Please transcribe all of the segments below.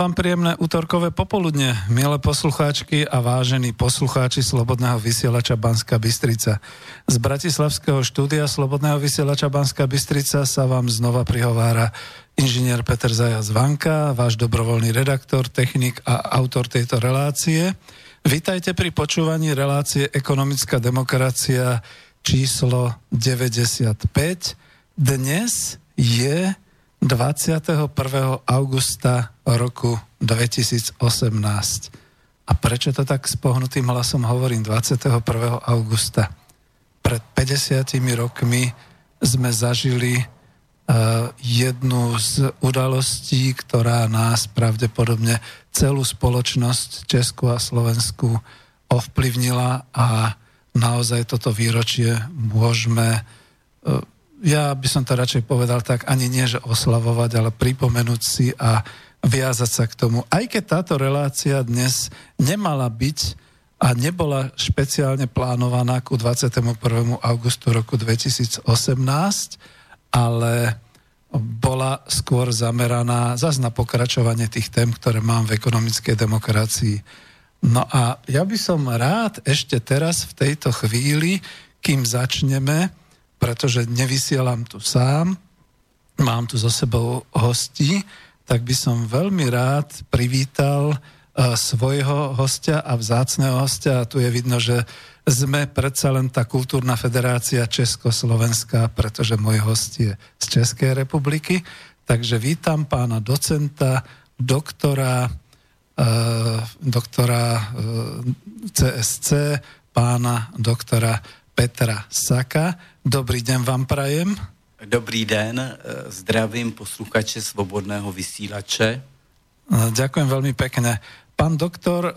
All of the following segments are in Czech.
Vám príjemné útorkové popoludne, milé poslucháčky a vážení poslucháči Slobodného vysielača Banska Bystrica. Z Bratislavského štúdia Slobodného vysielača Banska Bystrica sa vám znova prihovára inžinier Peter Zajac Vanka, váš dobrovoľný redaktor, technik a autor tejto relácie. Vítajte pri počúvaní relácie Ekonomická demokracia číslo 95. Dnes je 21. augusta roku 2018. A prečo to tak s pohnutým hlasom hovorím 21. augusta? Pred 50 rokmi sme zažili uh, jednu z udalostí, ktorá nás pravdepodobne celú spoločnosť Česku a Slovensku ovplyvnila a naozaj toto výročie môžeme uh, ja by som to radšej povedal tak, ani nie, že oslavovať, ale pripomenúť si a viazať sa k tomu. Aj keď táto relácia dnes nemala byť a nebola špeciálne plánovaná ku 21. augustu roku 2018, ale bola skôr zameraná zase na pokračovanie tých tém, ktoré mám v ekonomickej demokracii. No a ja by som rád ešte teraz v tejto chvíli, kým začneme, pretože nevysielam tu sám, mám tu so sebou hosti, tak by som veľmi rád privítal uh, svojho hostia a vzácného hostia. A tu je vidno, že sme predsa len tá kultúrna federácia Československá, pretože môj host je z Českej republiky. Takže vítam pána docenta, doktora, uh, doktora CSC, pána doktora Petra Saka. Dobrý den vám prajem. Dobrý den, eh, zdravím posluchače Svobodného vysílače. Ďakujem veľmi pekne. Pán doktor e,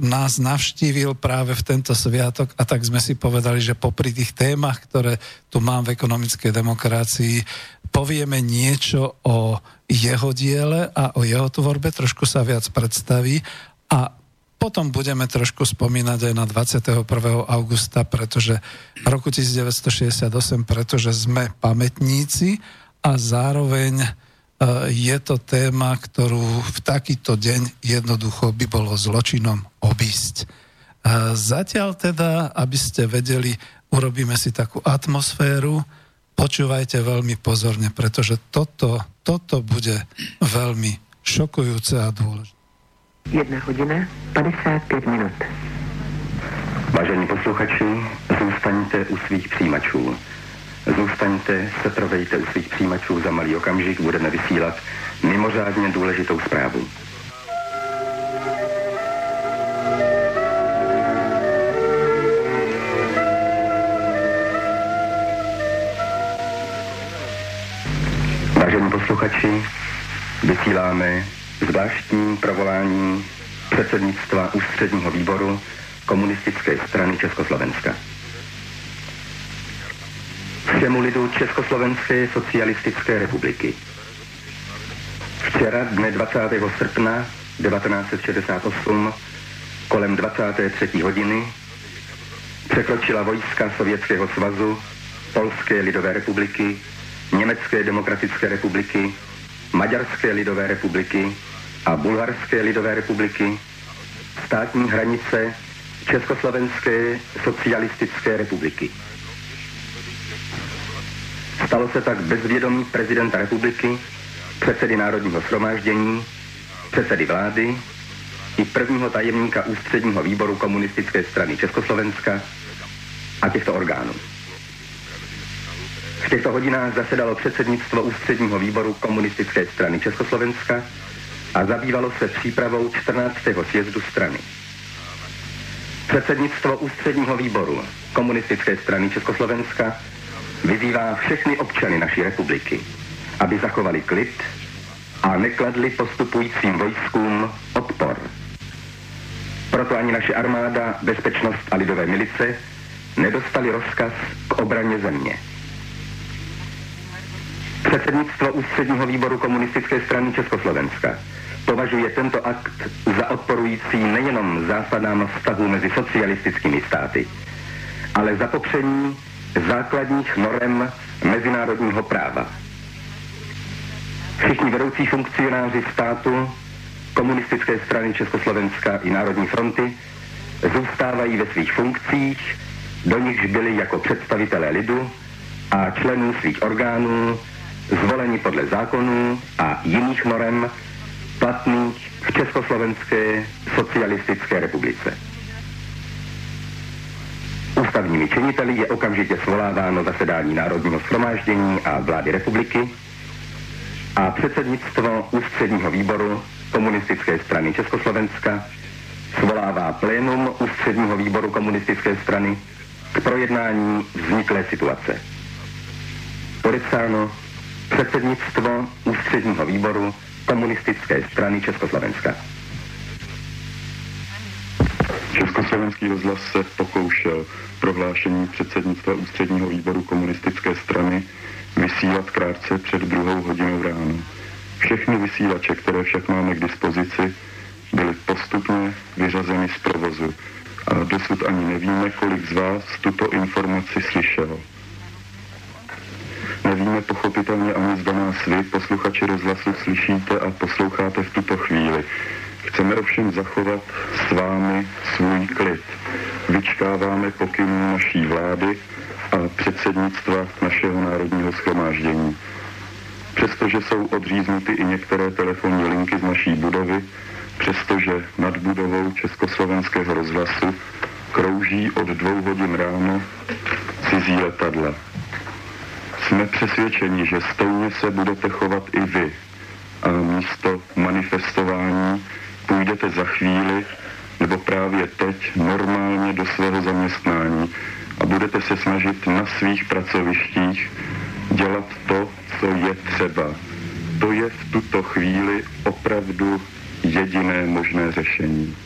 nás navštívil práve v tento sviatok a tak sme si povedali, že popri tých témach, ktoré tu mám v ekonomickej demokracii, povieme niečo o jeho diele a o jeho tvorbe, trošku sa viac predstaví a potom budeme trošku spomínať aj na 21. augusta, pretože roku 1968, pretože sme pamätníci a zároveň e, je to téma, ktorú v takýto deň jednoducho by bolo zločinom obísť. E, zatiaľ teda, aby ste vedeli, urobíme si takú atmosféru, počúvajte veľmi pozorne, pretože toto, toto bude veľmi šokujúce a dôležité. Jedna hodina 55 minut. Vážení posluchači, zůstaňte u svých přijímačů. Zůstaňte, setrovejte u svých přijímačů, za malý okamžik budeme vysílat mimořádně důležitou zprávu. Vážení posluchači, vysíláme zvláštním provoláním předsednictva ústředního výboru komunistické strany Československa. všemu lidu Československé socialistické republiky. Včera, dne 20. srpna 1968, kolem 23. hodiny, překročila vojska Sovětského svazu, Polské lidové republiky, Německé demokratické republiky, Maďarské lidové republiky a Bulharské lidové republiky státní hranice Československé socialistické republiky. Stalo se tak bez vědomí prezidenta republiky, předsedy Národního shromáždění, předsedy vlády i prvního tajemníka ústředního výboru komunistické strany Československa a těchto orgánů. V těchto hodinách zasedalo předsednictvo ústředního výboru komunistické strany Československa a zabývalo se přípravou 14. sjezdu strany. Předsednictvo ústředního výboru komunistické strany Československa vyzývá všechny občany naší republiky, aby zachovali klid a nekladli postupujícím vojskům odpor. Proto ani naše armáda, bezpečnost a lidové milice nedostali rozkaz k obraně země. Předsednictvo ústředního výboru komunistické strany Československa považuje tento akt za odporující nejenom zásadám vztahu mezi socialistickými státy, ale za popření základních norem mezinárodního práva. Všichni vedoucí funkcionáři státu, komunistické strany Československa i Národní fronty zůstávají ve svých funkcích, do nichž byli jako představitelé lidu a členů svých orgánů zvoleni podle zákonů a jiných norem platných v Československé socialistické republice. Ústavními činiteli je okamžitě svoláváno zasedání Národního shromáždění a vlády republiky a předsednictvo ústředního výboru komunistické strany Československa svolává plénum ústředního výboru komunistické strany k projednání vzniklé situace. Podepsáno předsednictvo ústředního výboru komunistické strany Československa. Československý rozhlas se pokoušel prohlášení předsednictva ústředního výboru komunistické strany vysílat krátce před druhou hodinou ráno. Všechny vysílače, které však máme k dispozici, byly postupně vyřazeny z provozu a dosud ani nevíme, kolik z vás tuto informaci slyšelo. Nevíme pochopitelně ani zda nás vy, posluchači rozhlasu, slyšíte a posloucháte v tuto chvíli. Chceme ovšem zachovat s vámi svůj klid. Vyčkáváme pokynů naší vlády a předsednictva našeho národního schromáždění. Přestože jsou odříznuty i některé telefonní linky z naší budovy, přestože nad budovou Československého rozhlasu krouží od dvou hodin ráno cizí letadla. Jsme přesvědčeni, že stejně se budete chovat i vy a místo manifestování půjdete za chvíli nebo právě teď normálně do svého zaměstnání a budete se snažit na svých pracovištích dělat to, co je třeba. To je v tuto chvíli opravdu jediné možné řešení.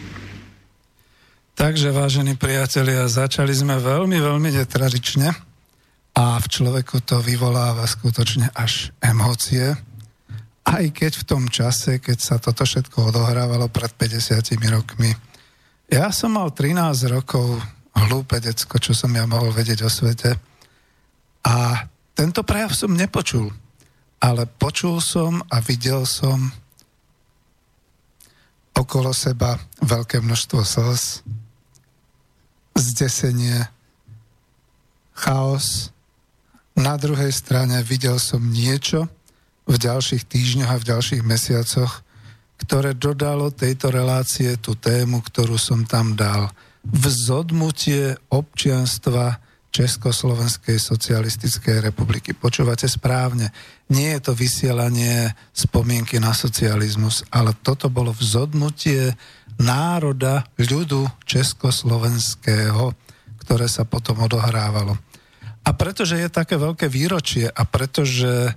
Takže, vážení priatelia, začali sme veľmi, veľmi netradične a v človeku to vyvoláva skutočne až emócie. Aj keď v tom čase, keď sa toto všetko odohrávalo pred 50 rokmi, ja som mal 13 rokov, hlúpe decko, čo som ja mohol vedieť o svete. A tento prejav som nepočul, ale počul som a videl som okolo seba veľké množstvo slz, zdesenie, chaos. Na druhej strane videl som niečo v ďalších týždňoch a v ďalších mesiacoch, ktoré dodalo tejto relácie tú tému, ktorú som tam dal. Vzodmutie občianstva Československej socialistickej republiky. Počúvate správne. Nie je to vysielanie spomienky na socializmus, ale toto bolo vzodnutie národa, ľudu československého, ktoré sa potom odohrávalo. A pretože je také veľké výročie a pretože e,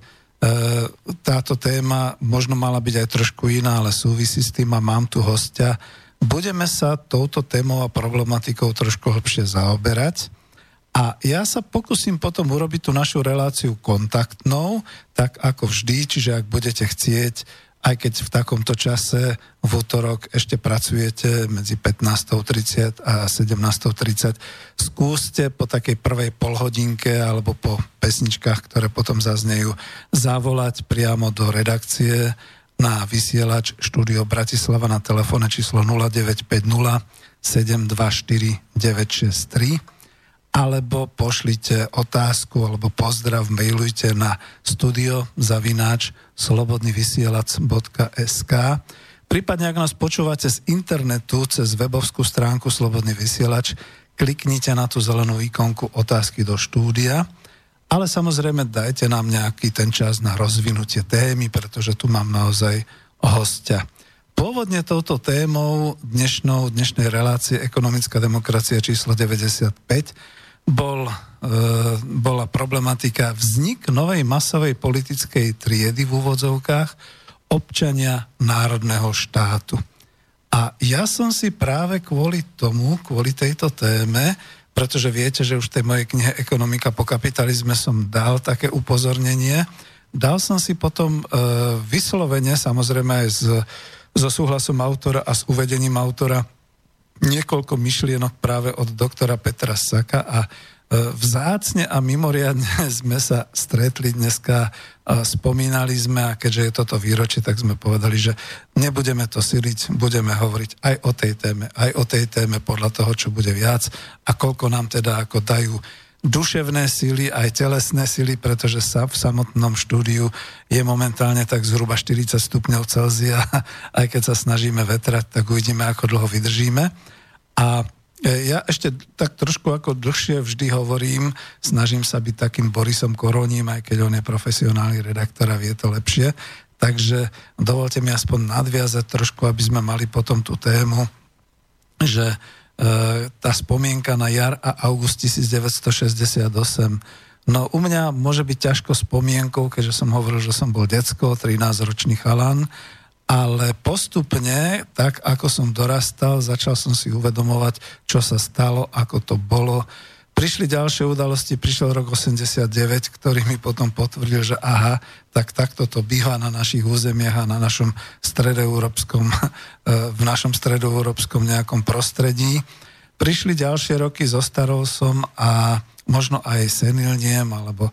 táto téma možno mala byť aj trošku iná, ale súvisí s tým a mám tu hostia, budeme sa touto témou a problematikou trošku hlbšie zaoberať. A ja sa pokúsim potom urobiť tú našu reláciu kontaktnou, tak ako vždy, čiže ak budete chcieť aj keď v takomto čase v útorok ešte pracujete medzi 15.30 a 17.30, skúste po takej prvej polhodinke alebo po pesničkách, ktoré potom zaznejú, zavolať priamo do redakcie na vysielač štúdio Bratislava na telefóne číslo 0950 724 963 alebo pošlite otázku alebo pozdrav, mailujte na studio zavináč slobodnyvysielac.sk Prípadne, ak nás počúvate z internetu cez webovskú stránku Slobodný vysielač, kliknite na tú zelenú ikonku otázky do štúdia, ale samozrejme dajte nám nejaký ten čas na rozvinutie témy, pretože tu mám naozaj hostia. Pôvodne touto témou dnešnou, dnešnej relácie Ekonomická demokracia číslo 95 bol, e, bola problematika vznik novej masovej politickej triedy v úvodzovkách občania národného štátu. A ja som si práve kvôli tomu, kvôli tejto téme, pretože viete, že už v tej mojej knihe Ekonomika po kapitalizme som dal také upozornenie, dal som si potom e, vyslovene, samozrejme aj s, so súhlasom autora a s uvedením autora, niekoľko myšlienok práve od doktora Petra Saka a e, vzácne a mimoriadne sme sa stretli dneska, spomínali sme a keďže je toto výročie, tak sme povedali, že nebudeme to siliť, budeme hovoriť aj o tej téme, aj o tej téme podľa toho, čo bude viac a koľko nám teda ako dajú duševné síly, aj telesné síly, pretože sa v samotnom štúdiu je momentálne tak zhruba 40 stupňov Celzia. Aj keď sa snažíme vetrať, tak uvidíme, ako dlho vydržíme. A e, ja ešte tak trošku ako dlhšie vždy hovorím, snažím sa byť takým Borisom Koroním, aj keď on je profesionálny redaktor a vie to lepšie. Takže dovolte mi aspoň nadviazať trošku, aby sme mali potom tú tému, že E, tá spomienka na jar a august 1968. No u mňa môže byť ťažko spomienkou, keďže som hovoril, že som bol decko, 13-ročný chalan, ale postupne, tak ako som dorastal, začal som si uvedomovať, čo sa stalo, ako to bolo, Prišli ďalšie udalosti, prišiel rok 89, ktorý mi potom potvrdil, že aha, tak takto to býva na našich územiach a na našom stredoeurópskom, v našom stredoeurópskom nejakom prostredí. Prišli ďalšie roky, zostarol som a možno aj senilniem, alebo e,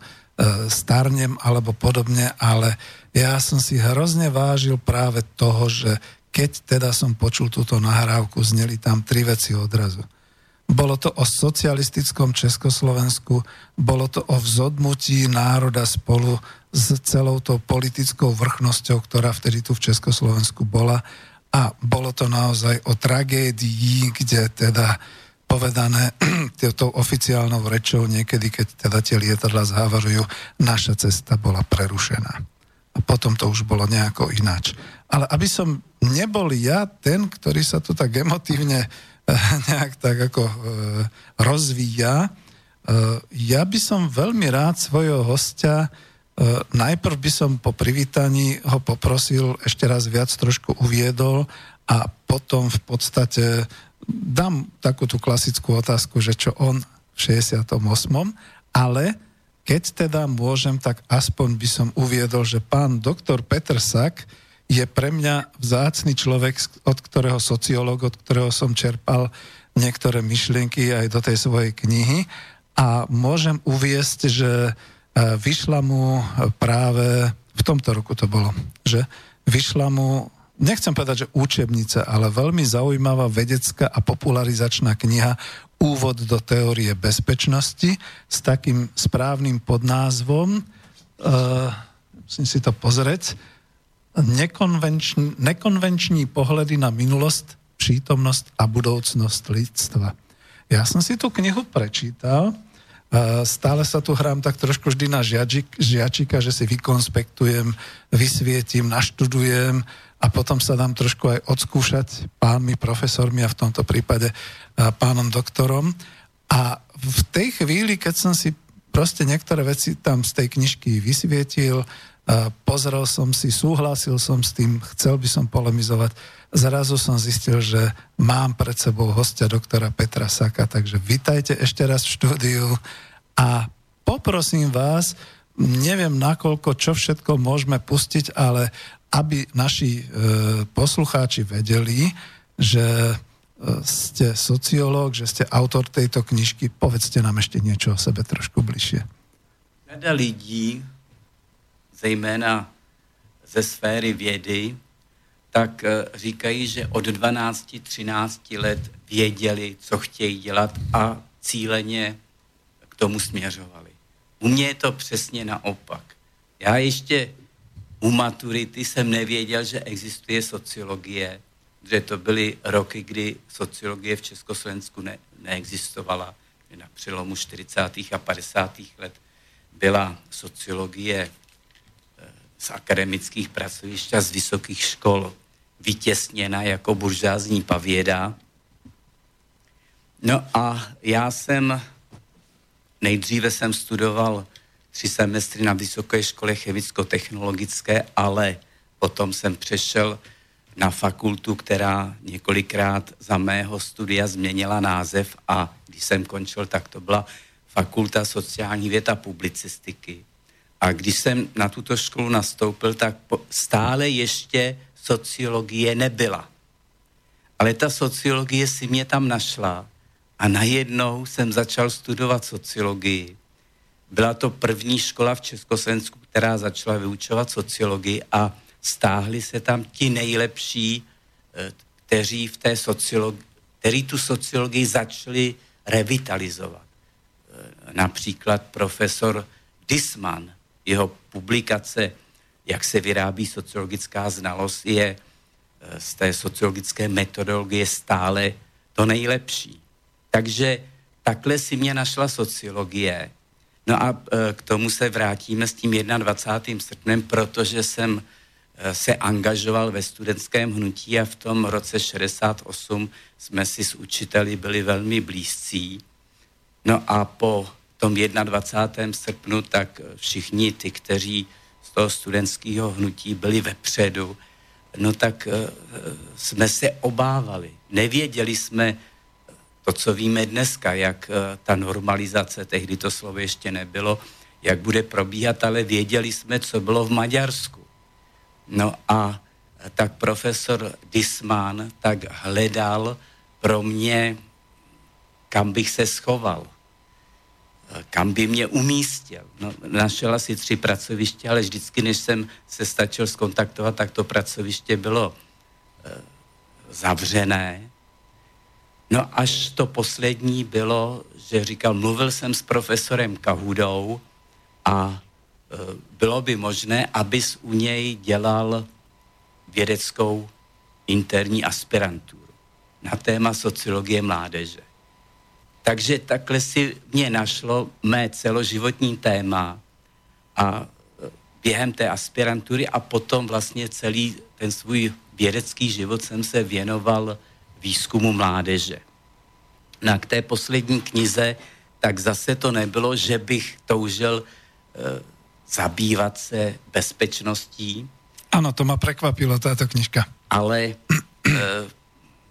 starnem, alebo podobne, ale ja som si hrozne vážil práve toho, že keď teda som počul túto nahrávku, zneli tam tri veci odrazu bolo to o socialistickom Československu, bolo to o vzodmutí národa spolu s celou tou politickou vrchnosťou, ktorá vtedy tu v Československu bola. A bolo to naozaj o tragédii, kde teda povedané tou oficiálnou rečou niekedy, keď teda tie lietadla zhávarujú, naša cesta bola prerušená. Potom to už bolo nejako ináč. Ale aby som nebol ja ten, ktorý sa tu tak emotívne nejak tak ako e, rozvíja. E, ja by som veľmi rád svojho hostia, najprv by som po privítaní ho poprosil, ešte raz viac trošku uviedol a potom v podstate dám takú tú klasickú otázku, že čo on v 68. Ale keď teda môžem, tak aspoň by som uviedol, že pán doktor Petr Sak je pre mňa vzácný človek, od ktorého sociológ, od ktorého som čerpal niektoré myšlienky aj do tej svojej knihy. A môžem uviesť, že e, vyšla mu práve, v tomto roku to bolo, že vyšla mu, nechcem povedať, že učebnica, ale veľmi zaujímavá vedecká a popularizačná kniha Úvod do teórie bezpečnosti s takým správnym podnázvom, uh, musím si to pozrieť, nekonvenční, nekonvenční pohledy na minulosť, přítomnosť a budoucnosť lidstva. Ja som si tú knihu prečítal, stále sa tu hrám tak trošku vždy na žiačik, žiačika, že si vykonspektujem, vysvietim, naštudujem a potom sa dám trošku aj odskúšať pánmi profesormi a v tomto prípade pánom doktorom. A v tej chvíli, keď som si proste niektoré veci tam z tej knižky vysvietil, pozrel som si, súhlasil som s tým, chcel by som polemizovať. Zrazu som zistil, že mám pred sebou hostia doktora Petra Saka, takže vitajte ešte raz v štúdiu a poprosím vás, neviem nakoľko, čo všetko môžeme pustiť, ale aby naši e, poslucháči vedeli, že ste sociológ, že ste autor tejto knižky, povedzte nám ešte niečo o sebe trošku bližšie. Řada lidí, zejména ze sféry vědy, tak eh, říkají, že od 12-13 let věděli, co chtějí dělat a cíleně k tomu směřovali. U mě je to přesně naopak. Já ještě u maturity jsem nevěděl, že existuje sociologie, že to byly roky, kdy sociologie v Československu ne, neexistovala. Na přelomu 40. a 50. let byla sociologie z akademických pracovišť a z vysokých škol vytěsněna jako buržázní pavěda. No a já jsem, nejdříve jsem studoval tři semestry na Vysoké škole chemicko-technologické, ale potom jsem přešel na fakultu, která několikrát za mého studia změnila název a když jsem končil, tak to byla Fakulta sociální věd a publicistiky. A když jsem na tuto školu nastoupil, tak stále ještě sociologie nebyla. Ale ta sociologie si mě tam našla a najednou jsem začal studovat sociologii. Byla to první škola v Československu, která začala vyučovat sociologii a stáhli se tam ti nejlepší, eh, kteří v té sociologii, kteří tu sociologii začali revitalizovat. Eh, například profesor Disman, jeho publikace, jak se vyrábí sociologická znalost, je eh, z té sociologické metodologie stále to nejlepší. Takže takhle si mě našla sociologie. No a k tomu se vrátíme s tím 21. srpnem, protože jsem se angažoval ve studentském hnutí a v tom roce 68 jsme si s učiteli byli velmi blízcí. No a po tom 21. srpnu, tak všichni ty, kteří z toho studentského hnutí byli vepředu, no tak uh, jsme se obávali. Nevěděli jsme to, co víme dneska, jak ta normalizace, tehdy to slovo ještě nebylo, jak bude probíhat, ale věděli jsme, co bylo v Maďarsku. No a tak profesor Disman tak hledal pro mě, kam bych se schoval kam by mě umístil. No, našel asi tři pracoviště, ale vždycky, než jsem se stačil skontaktovat, tak to pracoviště bylo e, zavřené. No až to poslední bylo, že říkal, mluvil jsem s profesorem Kahudou a bylo by možné, abys u něj dělal vědeckou interní aspiranturu na téma sociologie mládeže. Takže takhle si mě našlo mé celoživotní téma a e, během té aspirantury a potom vlastně celý ten svůj vědecký život jsem se věnoval výzkumu mládeže. Na k té poslední knize, tak zase to nebylo, že bych toužil e, zabývat se bezpečností. Ano, to ma prekvapilo, táto knižka. Ale e,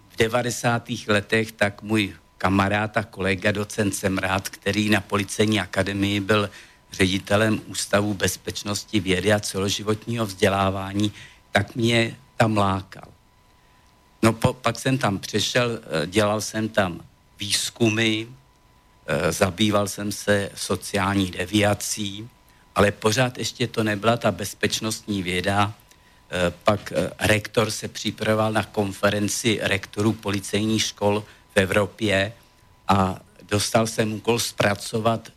v 90. letech tak můj kamarád a kolega docent Semrát, který na policejní akademii byl ředitelem Ústavu bezpečnosti vědy a celoživotního vzdělávání, tak mě tam lákal. No po, pak jsem tam přešel, eh, dělal jsem tam výzkumy, eh, zabýval jsem se sociální deviací, ale pořád ještě to nebyla ta bezpečnostní věda. Eh, pak rektor se připravoval na konferenci rektorů policejních škol v Evropě a dostal jsem úkol zpracovat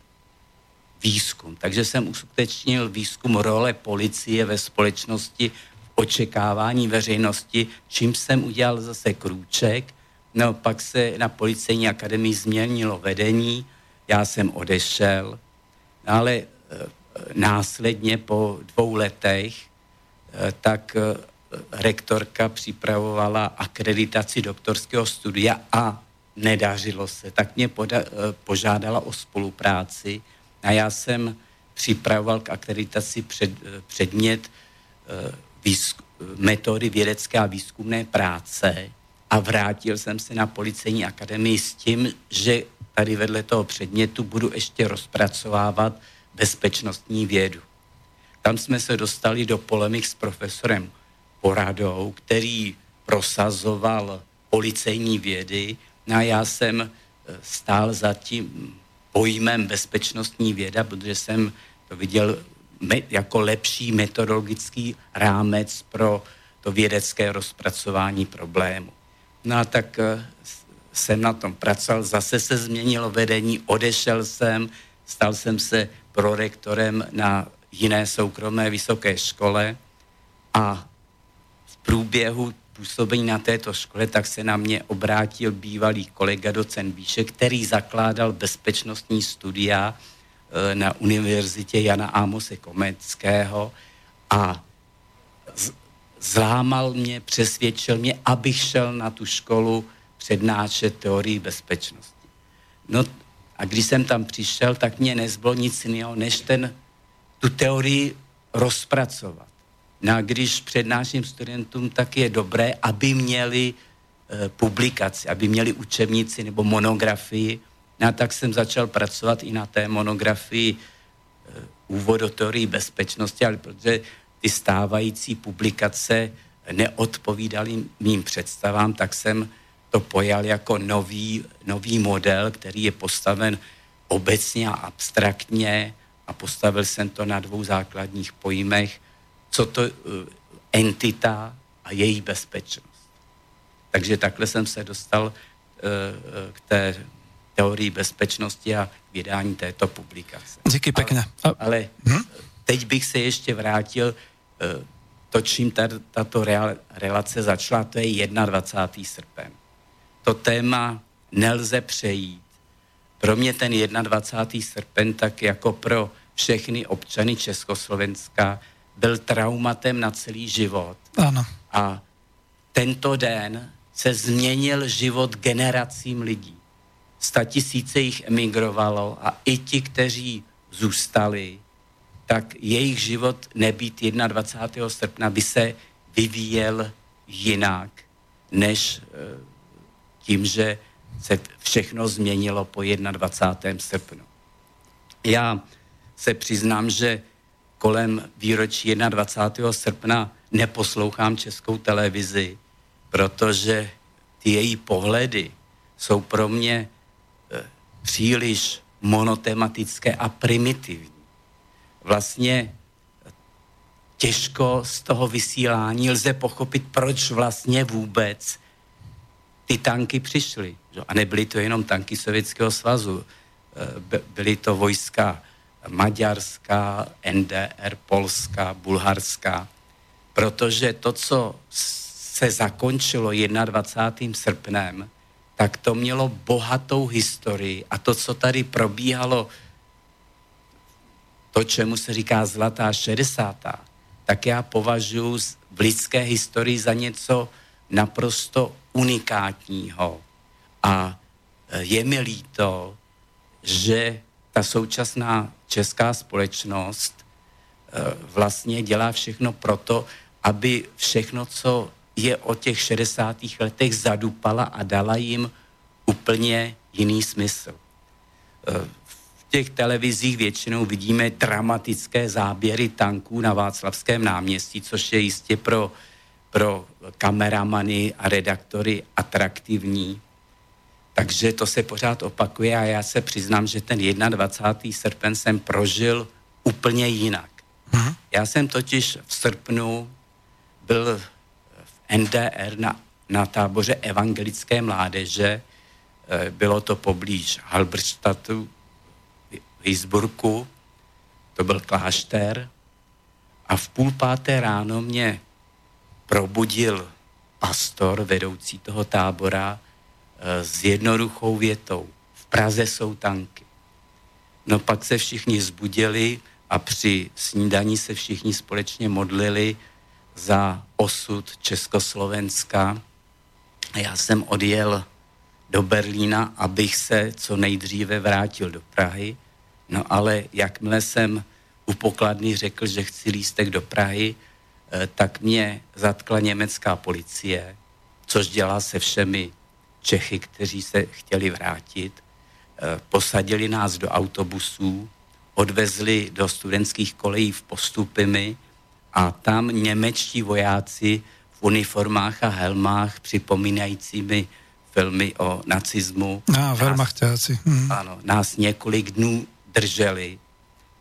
výzkum. Takže jsem uskutečnil výzkum role policie ve společnosti v očekávání veřejnosti, čím jsem udělal zase krůček. No pak se na policejní akademii změnilo vedení, já jsem odešel, no, ale e, následně po dvou letech e, tak e, rektorka připravovala akreditaci doktorského studia a nedařilo se, tak mě poda, eh, požádala o spolupráci a já jsem připravoval k akreditaci před, předmět výzku, metody vědecké a výzkumné práce a vrátil jsem se na policejní akademii s tím, že tady vedle toho předmětu budu ještě rozpracovávat bezpečnostní vědu. Tam jsme se dostali do polemik s profesorem Poradou, který prosazoval policejní vědy a já jsem e, stál za tím pojmem bezpečnostní věda, protože jsem to viděl jako lepší metodologický rámec pro to vědecké rozpracování problému. No a tak e, jsem na tom pracoval, zase se změnilo vedení, odešel jsem, stal jsem se prorektorem na jiné soukromé vysoké škole a v průběhu působení na této škole, tak se na mě obrátil bývalý kolega docent Výše, který zakládal bezpečnostní studia e, na univerzitě Jana Ámose Komeckého a zlámal mě, přesvědčil mě, abych šel na tu školu přednášet teorii bezpečnosti. No a když jsem tam přišel, tak mě nezbylo nic jiného, než ten, tu teorii rozpracovat. No a když přednáším studentům, tak je dobré, aby měli e, publikaci, aby měli učebnici nebo monografii. No a tak jsem začal pracovat i na té monografii e, úvod do teorii bezpečnosti, ale protože ty stávající publikace neodpovídaly mým představám, tak jsem to pojal jako nový, nový model, který je postaven obecně a abstraktně a postavil jsem to na dvou základních pojmech, co to uh, entita a její bezpečnost. Takže takhle jsem se dostal uh, k té teorii bezpečnosti a vydání této publikace. Díky pěkně. Ale, ale hm? teď bych se ještě vrátil to, čím tato relace začala, to je 21. srpen to téma nelze přejít. Pro mě ten 21. srpen, tak jako pro všechny občany Československa, byl traumatem na celý život. Ano. A tento den se změnil život generacím lidí. Sta tisíce jich emigrovalo a i ti, kteří zůstali, tak jejich život nebýt 21. srpna by se vyvíjel jinak, než eh, tím, že se všechno změnilo po 21. srpnu. Já se přiznám, že kolem výročí 21. srpna neposlouchám českou televizi, protože ty její pohledy jsou pro mě eh, příliš monotematické a primitivní. Vlastně těžko z toho vysílání lze pochopit, proč vlastně vůbec ty tanky přišly. A nebyly to jenom tanky Sovětského svazu, e, byly to vojska Maďarská, NDR, Polska, Bulharská, protože to, co se zakončilo 21. srpnem, tak to mělo bohatou historii a to, co tady probíhalo, to, čemu se říká zlatá 60. tak já považuji v lidské historii za něco naprosto unikátního. A e, je mi líto, že ta současná česká společnost e, vlastně dělá všechno proto, aby všechno, co je o těch 60. letech zadupala a dala jim úplně jiný smysl. E, v těch televizích většinou vidíme dramatické záběry tanků na Václavském náměstí, což je jistě pro pro kameramany a redaktory atraktivní. Takže to se pořád opakuje a já se přiznám, že ten 21. srpen jsem prožil úplně jinak. Mhm. Já jsem totiž v srpnu byl v NDR na, na táboře evangelické mládeže, eh, bylo to poblíž Halberstadtu, Hisburku, to byl klášter a v půl páté ráno mě probudil pastor, vedoucí toho tábora, eh, s jednoduchou větou. V Praze jsou tanky. No pak se všichni zbudili a při snídaní se všichni společně modlili za osud Československa. Já jsem odjel do Berlína, abych se co nejdříve vrátil do Prahy. No ale jakmile jsem u pokladny řekl, že chci lístek do Prahy, tak mě zatkla německá policie, což dělá se všemi Čechy, kteří se chtěli vrátit. Eh, posadili nás do autobusů, odvezli do studentských kolejí v postupy a tam němečtí vojáci v uniformách a helmách připomínajícími filmy o nacismu. A, Wehrmachtáci. Hmm. Ano, nás několik dnů drželi.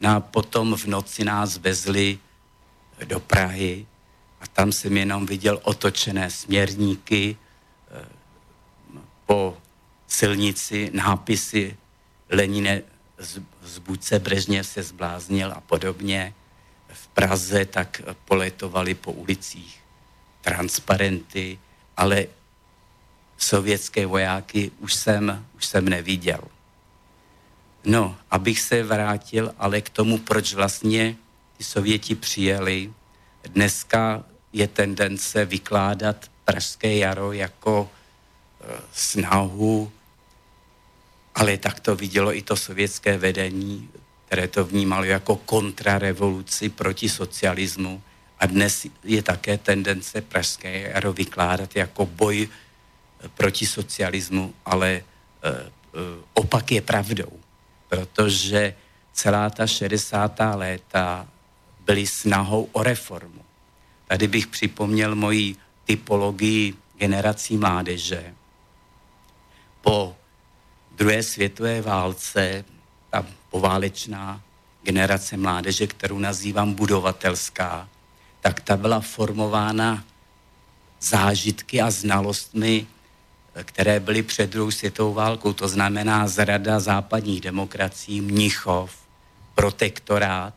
No a potom v noci nás vezli do Prahy a tam jsem jenom viděl otočené směrníky, eh, po silnici nápisy Lenine z Buce Brežněv se zbláznil a podobně. V Praze tak poletovali po ulicích transparenty, ale sovětské vojáky už jsem, už jsem neviděl. No, abych se vrátil ale k tomu, proč vlastně ty Sověti přijeli. Dneska je tendence vykládat Pražské jaro jako e, snahu, ale tak to vidělo i to sovětské vedení, které to vnímalo jako kontrarevoluci proti socialismu. A dnes je také tendence Pražské jaro vykládat jako boj proti socialismu, ale e, e, opak je pravdou, protože celá ta 60. léta byly snahou o reformu. Tady bych připomněl moji typologii generací mládeže. Po druhé světové válce, ta poválečná generace mládeže, kterou nazývám budovatelská, tak ta byla formována zážitky a znalostmi které byly před druhou světovou válkou, to znamená zrada západních demokracií, Mnichov, protektorát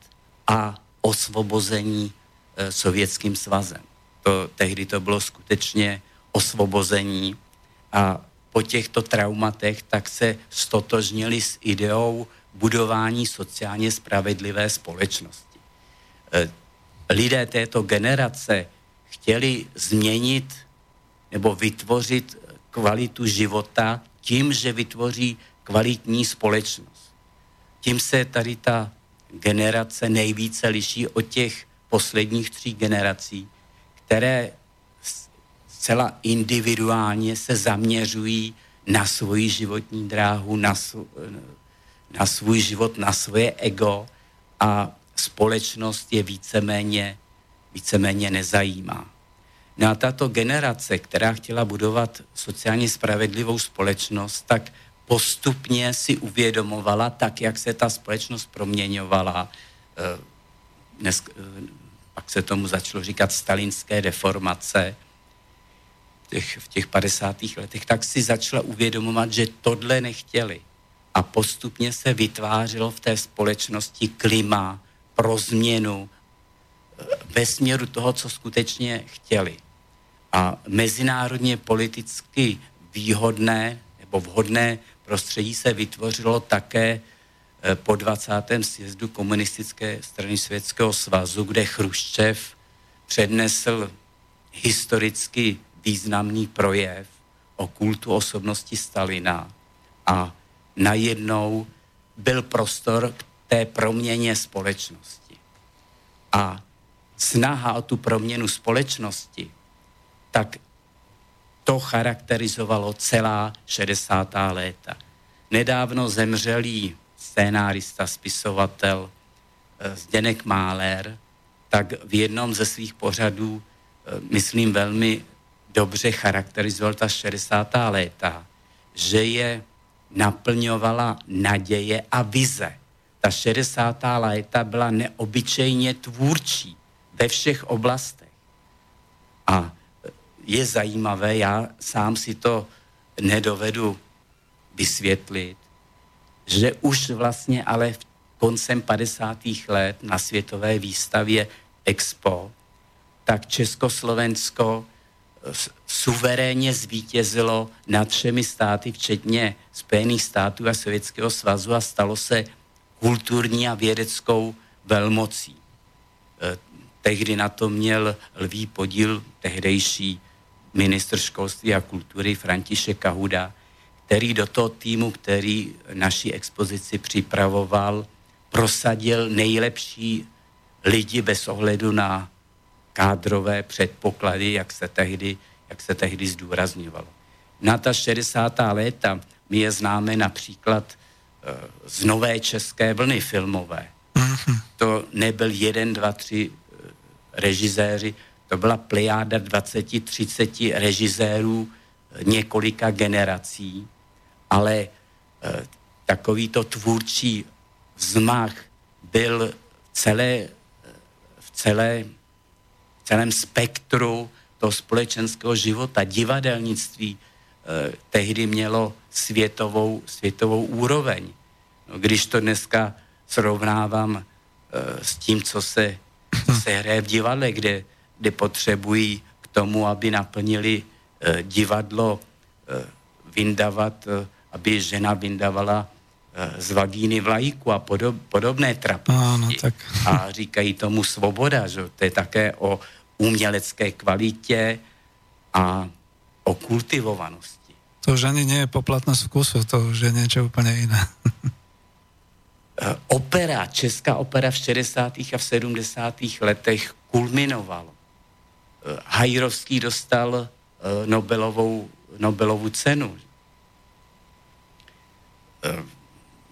a osvobození e, sovětským svazem. To, tehdy to bylo skutečně osvobození a po těchto traumatech tak se stotožnili s ideou budování sociálně spravedlivé společnosti. E, lidé této generace chtěli změnit nebo vytvořit kvalitu života tím, že vytvoří kvalitní společnost. Tím se tady ta generace nejvíce liší od těch posledních tří generací, které zcela individuálně se zaměřují na svoji životní dráhu, na, na svůj život, na svoje ego a společnost je víceméně, víceméně nezajímá. No a tato generace, která chtěla budovat sociálně spravedlivou společnost, tak postupně si uvědomovala, tak jak se ta společnost proměňovala, eh, dnes, eh, pak se tomu začalo říkat stalinské deformace v těch, v těch 50. letech, tak si začala uvědomovat, že tohle nechtěli. A postupně se vytvářelo v té společnosti klima pro změnu eh, ve směru toho, co skutečně chtěli a mezinárodně politicky výhodné nebo vhodné prostředí se vytvořilo také eh, po 20. sjezdu komunistické strany Světského svazu, kde Chruščev přednesl historicky významný projev o kultu osobnosti Stalina a najednou byl prostor k té proměně společnosti. A snaha o tu proměnu společnosti tak to charakterizovalo celá 60. léta. Nedávno zemřelý scénárista, spisovatel eh, Zdenek Máler, tak v jednom ze svých pořadů, eh, myslím, velmi dobře charakterizoval ta 60. léta, že je naplňovala naděje a vize. Ta 60. léta byla neobyčejně tvůrčí ve všech oblastech. A je zajímavé, já sám si to nedovedu vysvětlit, že už vlastně ale v koncem 50. let na světové výstavě Expo, tak Československo suverénně zvítězilo nad všemi státy, včetně Spojených států a Sovětského svazu a stalo se kulturní a vědeckou velmocí. E, tehdy na to měl lvý podíl tehdejší ministr školství a kultury František Kahuda, který do toho týmu, který naší expozici připravoval, prosadil nejlepší lidi bez ohledu na kádrové předpoklady, jak se tehdy, jak se tehdy zdůrazňovalo. Na ta 60. léta my je známe například eh, z nové české vlny filmové. Mhm. To nebyl jeden, dva, tři eh, režiséři, to byla plejáda 20-30 režisérů eh, několika generací, ale takovýto tvůrčí vzmach byl celé, v, celé, v celém spektru toho společenského života. Divadelnictví eh, tehdy mělo světovou, světovou úroveň. No, když to dneska srovnávám eh, s tím, co se, co se hraje v divadle, kde, kde potřebují k tomu, aby naplnili eh, divadlo, eh, vyndavat, eh, aby žena vyndavala z vagíny vlajku a podob, podobné trapnosti. tak... A říkají tomu svoboda, že to je také o umělecké kvalitě a o kultivovanosti. To už ani nie je poplatnost vkusu, to už je něco úplně jiné. Opera, česká opera v 60. a v 70. letech kulminovala. Eh, Hajrovský dostal Nobelovou, Nobelovu cenu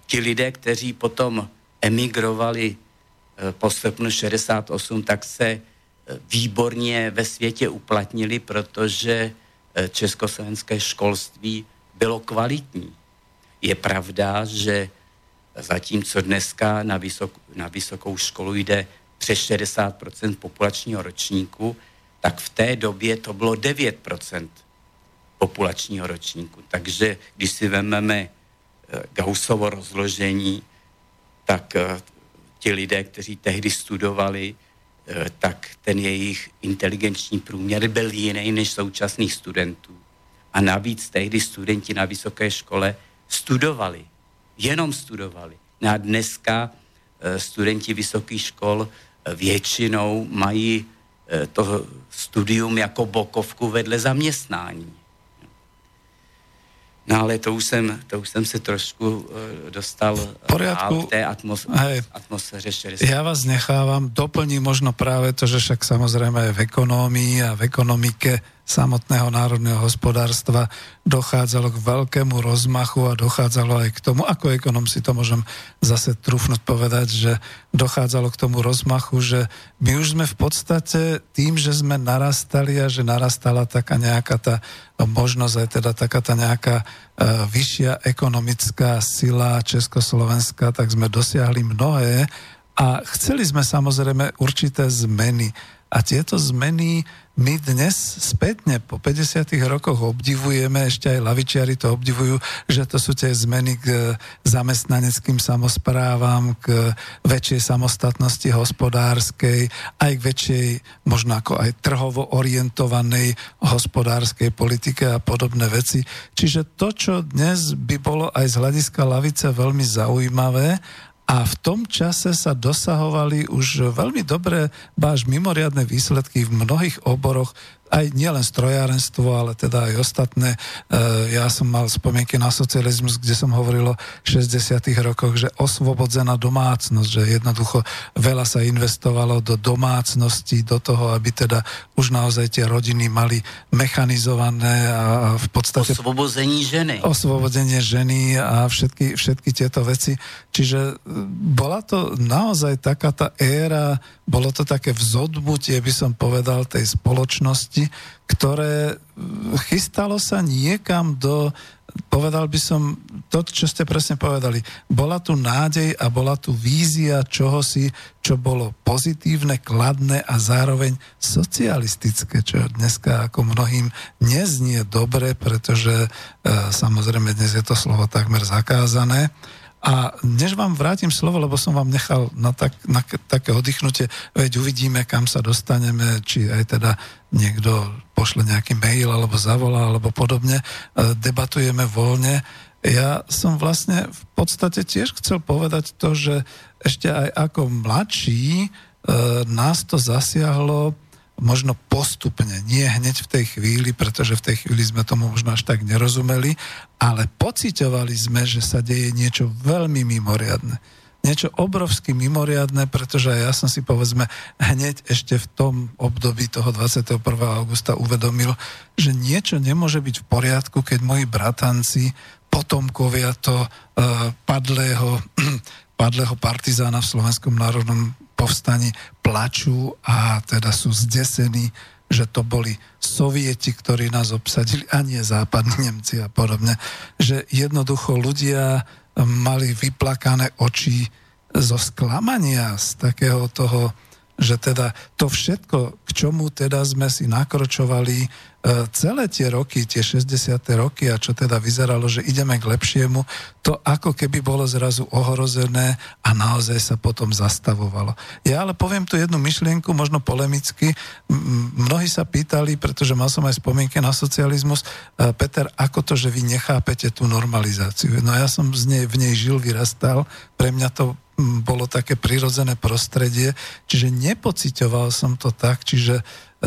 ti lidé, kteří potom emigrovali eh, po srpnu 68, tak se eh, výborně ve světě uplatnili, protože eh, československé školství bylo kvalitní. Je pravda, že zatímco dneska na, vysok, na vysokou školu jde přes 60% populačního ročníku, tak v té době to bylo 9% populačního ročníku. Takže když si vezmeme Gaussovo rozložení, tak eh, ti lidé, kteří tehdy studovali, eh, tak ten jejich inteligenční průměr byl jiný než současných studentů. A navíc tehdy studenti na vysoké škole studovali, jenom studovali. No a dneska eh, studenti vysokých škol většinou mají to studium jako bokovku vedle zaměstnání. No ale to už jsem, to už jsem se trošku uh, dostal Poriadku. v té atmos- Hej. atmosféře 60. Já vás nechávám, doplním možno právě to, že však samozřejmě v ekonomii a v ekonomike samotného národného hospodárstva dochádzalo k veľkému rozmachu a dochádzalo aj k tomu, ako ekonom si to môžem zase trúfnuť povedať, že dochádzalo k tomu rozmachu, že my už sme v podstate tým, že sme narastali a že narastala taká nejaká tá možnosť, aj teda taká tá nejaká uh, vyššia ekonomická sila Československa, tak sme dosiahli mnohé a chceli sme samozrejme určité zmeny. A tieto zmeny my dnes spätne po 50 rokoch obdivujeme, ešte aj lavičiari to obdivujú, že to sú tie zmeny k zamestnaneckým samozprávam, k väčšej samostatnosti hospodárskej, aj k väčšej, možno ako aj trhovo orientovanej hospodárskej politike a podobné veci. Čiže to, čo dnes by bolo aj z hľadiska lavice veľmi zaujímavé, a v tom čase sa dosahovali už veľmi dobré, báž mimoriadne výsledky v mnohých oboroch aj nielen strojárenstvo, ale teda aj ostatné. E, ja som mal spomienky na socializmus, kde som hovoril o 60 rokoch, že osvobodzená domácnosť, že jednoducho veľa sa investovalo do domácnosti, do toho, aby teda už naozaj tie rodiny mali mechanizované a v podstate... Osvobození ženy. Osvobodenie ženy a všetky, všetky tieto veci. Čiže e, bola to naozaj taká tá éra, bolo to také vzodbutie, by som povedal, tej spoločnosti, ktoré chystalo sa niekam do, povedal by som, to, čo ste presne povedali, bola tu nádej a bola tu vízia čohosi, čo bolo pozitívne, kladné a zároveň socialistické, čo dneska ako mnohým neznie dobre, pretože e, samozrejme dnes je to slovo takmer zakázané, a než vám vrátim slovo, lebo som vám nechal na, tak, na také oddychnutie, veď uvidíme, kam sa dostaneme, či aj teda niekto pošle nejaký mail, alebo zavolá, alebo podobne. Debatujeme voľne. Ja som vlastne v podstate tiež chcel povedať to, že ešte aj ako mladší e, nás to zasiahlo možno postupne, nie hneď v tej chvíli, pretože v tej chvíli sme tomu možno až tak nerozumeli, ale pocitovali sme, že sa deje niečo veľmi mimoriadne. niečo obrovsky mimoriadne, pretože ja som si povedzme hneď ešte v tom období toho 21. augusta uvedomil, že niečo nemôže byť v poriadku, keď moji bratanci, potomkovia to uh, padlého, padlého partizána v Slovenskom národnom povstani plačú a teda sú zdesení že to boli sovieti, ktorí nás obsadili a nie západní Nemci a podobne. Že jednoducho ľudia mali vyplakané oči zo sklamania, z takého toho, že teda to všetko, k čomu teda sme si nakročovali, celé tie roky, tie 60. roky a čo teda vyzeralo, že ideme k lepšiemu, to ako keby bolo zrazu ohrozené a naozaj sa potom zastavovalo. Ja ale poviem tu jednu myšlienku, možno polemicky. Mnohí sa pýtali, pretože mal som aj spomienky na socializmus, e, Peter, ako to, že vy nechápete tú normalizáciu? No ja som z nej, v nej žil, vyrastal, pre mňa to bolo také prirodzené prostredie, čiže nepocitoval som to tak, čiže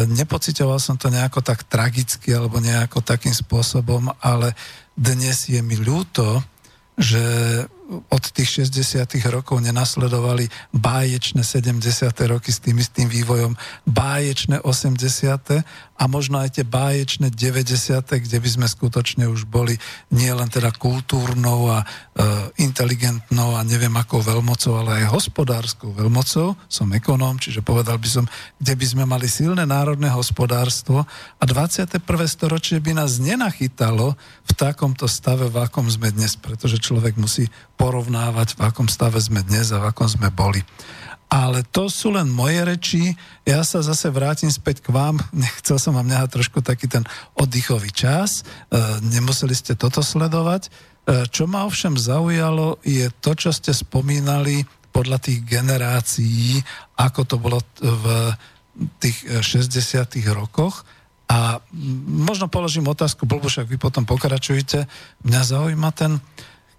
nepocitoval som to nejako tak tragicky alebo nejako takým spôsobom, ale dnes je mi ľúto, že od tých 60 rokov nenasledovali báječné 70. roky s tým istým vývojom, báječné 80. a možno aj tie báječné 90. kde by sme skutočne už boli nie len teda kultúrnou a e, inteligentnou a neviem akou veľmocou, ale aj hospodárskou veľmocou. Som ekonóm, čiže povedal by som, kde by sme mali silné národné hospodárstvo a 21. storočie by nás nenachytalo v takomto stave, v akom sme dnes, pretože človek musí porovnávať, v akom stave sme dnes a v akom sme boli. Ale to sú len moje reči. Ja sa zase vrátim späť k vám. Nechcel som vám nehať trošku taký ten oddychový čas. E, nemuseli ste toto sledovať. E, čo ma ovšem zaujalo, je to, čo ste spomínali podľa tých generácií, ako to bolo v tých 60. rokoch. A možno položím otázku, blbo, však vy potom pokračujete. Mňa zaujíma ten,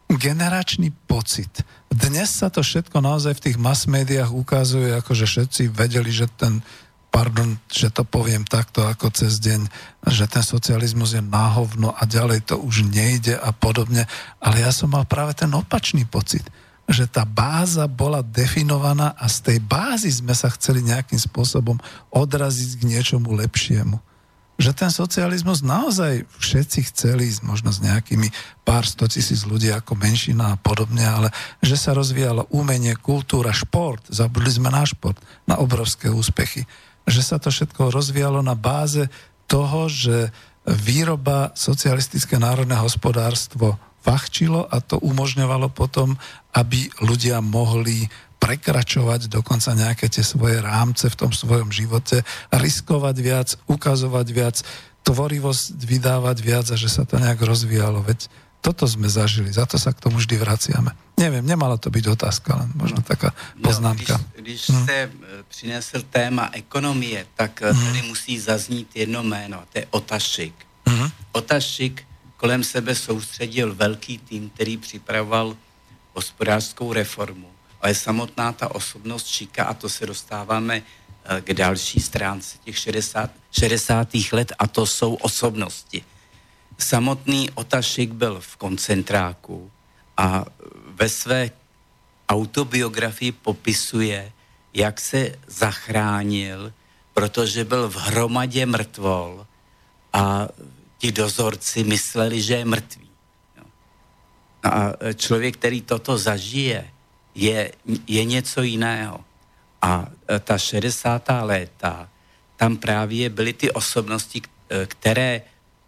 generačný pocit. Dnes sa to všetko naozaj v tých mass médiách ukazuje, ako že všetci vedeli, že ten pardon, že to poviem takto ako cez deň, že ten socializmus je náhovno a ďalej to už nejde a podobne. Ale ja som mal práve ten opačný pocit, že tá báza bola definovaná a z tej bázy sme sa chceli nejakým spôsobom odraziť k niečomu lepšiemu že ten socializmus naozaj všetci chceli, možno s nejakými pár sto tisíc ľudí ako menšina a podobne, ale že sa rozvíjalo umenie, kultúra, šport, zabudli sme na šport, na obrovské úspechy, že sa to všetko rozvíjalo na báze toho, že výroba socialistické národné hospodárstvo fachčilo a to umožňovalo potom, aby ľudia mohli prekračovať dokonca nejaké tie svoje rámce v tom svojom živote, riskovať viac, ukazovať viac, tvorivosť vydávať viac a že sa to nejak rozvíjalo. Veď toto sme zažili, za to sa k tomu vždy vraciame. Neviem, nemala to byť otázka, len možno taká poznámka. No, když, když hmm. jste přinesl téma ekonomie, tak hmm. tady musí zaznít jedno jméno, to je Otašik. Hmm. Otašik kolem sebe soustředil velký tým, který připravoval hospodářskou reformu ale samotná ta osobnost Šika, a to se dostáváme eh, k další stránce těch 60, 60. let, a to jsou osobnosti. Samotný Otašik byl v koncentráku a ve své autobiografii popisuje, jak se zachránil, protože byl v hromadě mrtvol a ti dozorci mysleli, že je mrtvý. A člověk, který toto zažije, je, je něco jiného. A e, ta 60. léta, tam právě byly ty osobnosti, e, které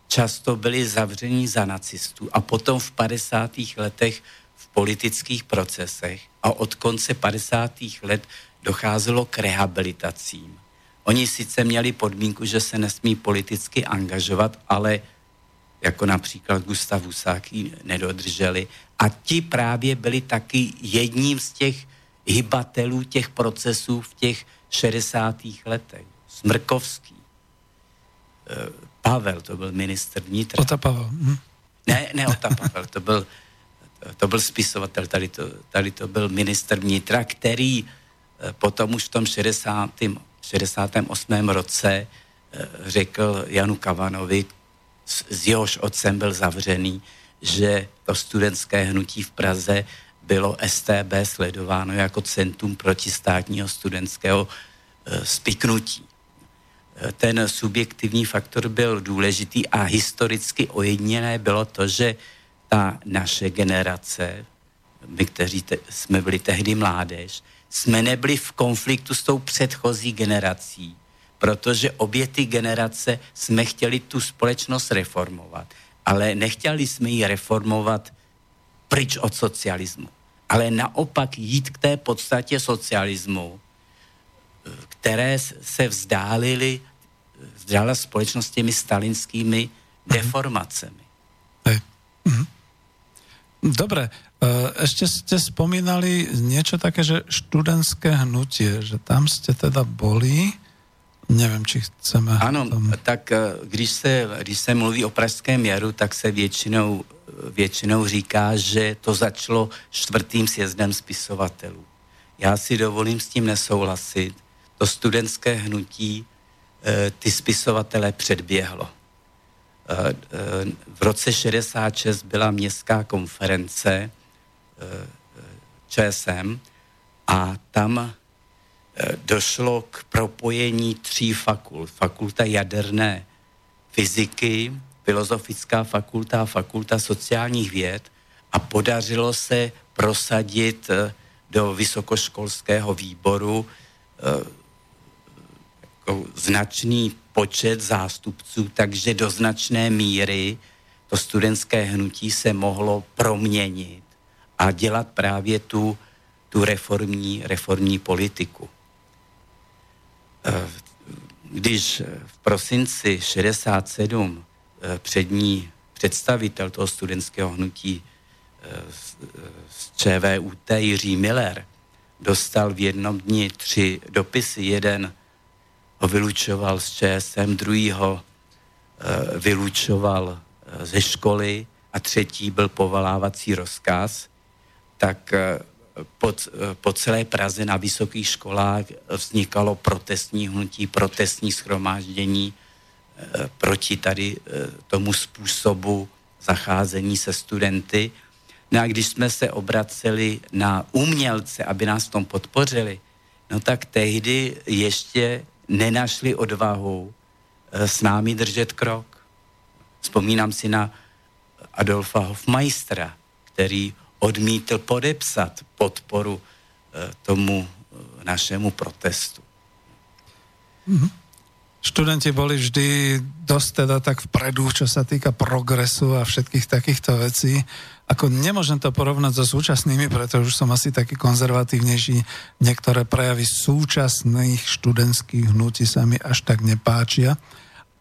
často byly zavření za nacistů a potom v 50. letech v politických procesech a od konce 50. let docházelo k rehabilitacím. Oni sice měli podmínku, že se nesmí politicky angažovat, ale jako například Gustav Husáky nedodrželi a ti právě byli taky jedním z těch hybatelů těch procesů v těch 60. letech. Smrkovský, eh, Pavel, to byl ministr vnitra. Ota Pavel. Hm. Ne, ne Ota Pavel, to byl, to byl spisovatel, tady to, tady to byl ministr vnitra, který eh, potom už v tom 60. 68. roce eh, řekl Janu Kavanovi, z jehož otcem byl zavřený, že to studentské hnutí v Praze bylo STB sledováno jako Centrum protistátního studentského e, spiknutí. E, ten subjektivní faktor byl důležitý a historicky ojediněné bylo to, že ta naše generace, my, kteří te, jsme byli tehdy mládež, jsme nebyli v konfliktu s tou předchozí generací, protože obě ty generace jsme chtěli tu společnost reformovat, ale nechtěli jsme ji reformovat pryč od socialismu, ale naopak jít k té podstatě socialismu, které se vzdálily, vzdála společnost těmi stalinskými mhm. deformacemi. Mhm. Dobre, ešte ste spomínali niečo také, že študentské hnutie, že tam ste teda boli, nevím, či chceme... Ano, tam... tak eh, když se, když se mluví o Pražském jaru, tak se většinou, většinou říká, že to začalo čtvrtým sjezdem spisovatelů. Já si dovolím s tím nesouhlasit. To studentské hnutí eh, ty spisovatele předběhlo. Eh, v roce 66 byla městská konference ČSM a tam došlo k propojení tří fakult. Fakulta jaderné fyziky, filozofická fakulta a fakulta sociálních věd a podařilo se prosadit eh, do vysokoškolského výboru eh, jako značný počet zástupců, takže do značné míry to studentské hnutí se mohlo proměnit a dělat právě tu, tu reformní, reformní politiku. Eh, když v prosinci 67 eh, přední představitel toho studentského hnutí eh, z ČVUT Jiří Miller dostal v jednom dni tři dopisy. Jeden ho vylučoval z ČSM, druhý ho vylučoval ze školy a třetí byl povolávací rozkaz, tak po, po celé Praze na vysokých školách vznikalo protestní hnutí, protestní schromáždění eh, proti tady eh, tomu způsobu zacházení se studenty. No a když jsme se obraceli na umělce, aby nás v tom podpořili, no tak tehdy ještě nenašli odvahu eh, s námi držet krok. Vzpomínám si na Adolfa Hofmeistera, který odmítl podepsat podporu eh, tomu eh, našemu protestu. Mm-hmm. Študenti boli vždy dosť teda tak vpredu, čo sa týka progresu a všetkých takýchto vecí. Ako nemôžem to porovnať so súčasnými, pretože už som asi taký konzervatívnejší. Niektoré prejavy súčasných študentských hnutí sa mi až tak nepáčia,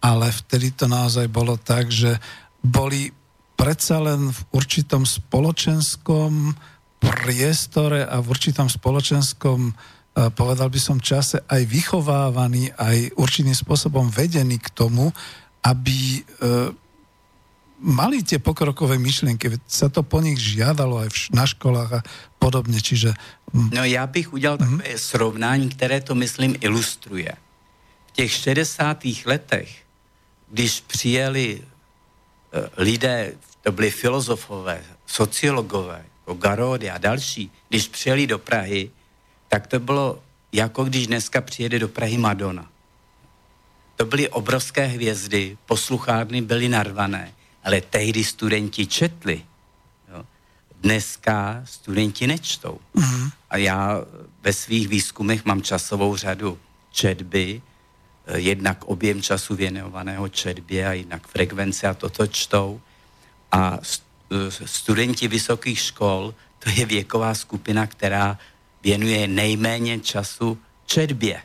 ale vtedy to naozaj bolo tak, že boli predsa len v určitom spoločenskom priestore a v určitom spoločenskom, e, povedal by som, čase aj vychovávaný, aj určitým spôsobom vedený k tomu, aby e, mali tie pokrokové myšlienky, sa to po nich žiadalo aj na školách a podobne, čiže... No já bych udělal mm-hmm. takové srovnání, které to, myslím, ilustruje. V těch 60. letech, když přijeli e, lidé to byli filozofové, sociologové, jako Garody a další, když přijeli do Prahy, tak to bylo jako když dneska přijede do Prahy Madonna. To byly obrovské hvězdy, posluchárny byly narvané, ale tehdy studenti četli. Jo. Dneska studenti nečtou. Mm-hmm. A já ve svých výzkumech mám časovou řadu četby, eh, jednak objem času věnovaného četbě a jednak frekvence a toto čtou a studenti vysokých škol, to je věková skupina, která věnuje nejméně času četbě.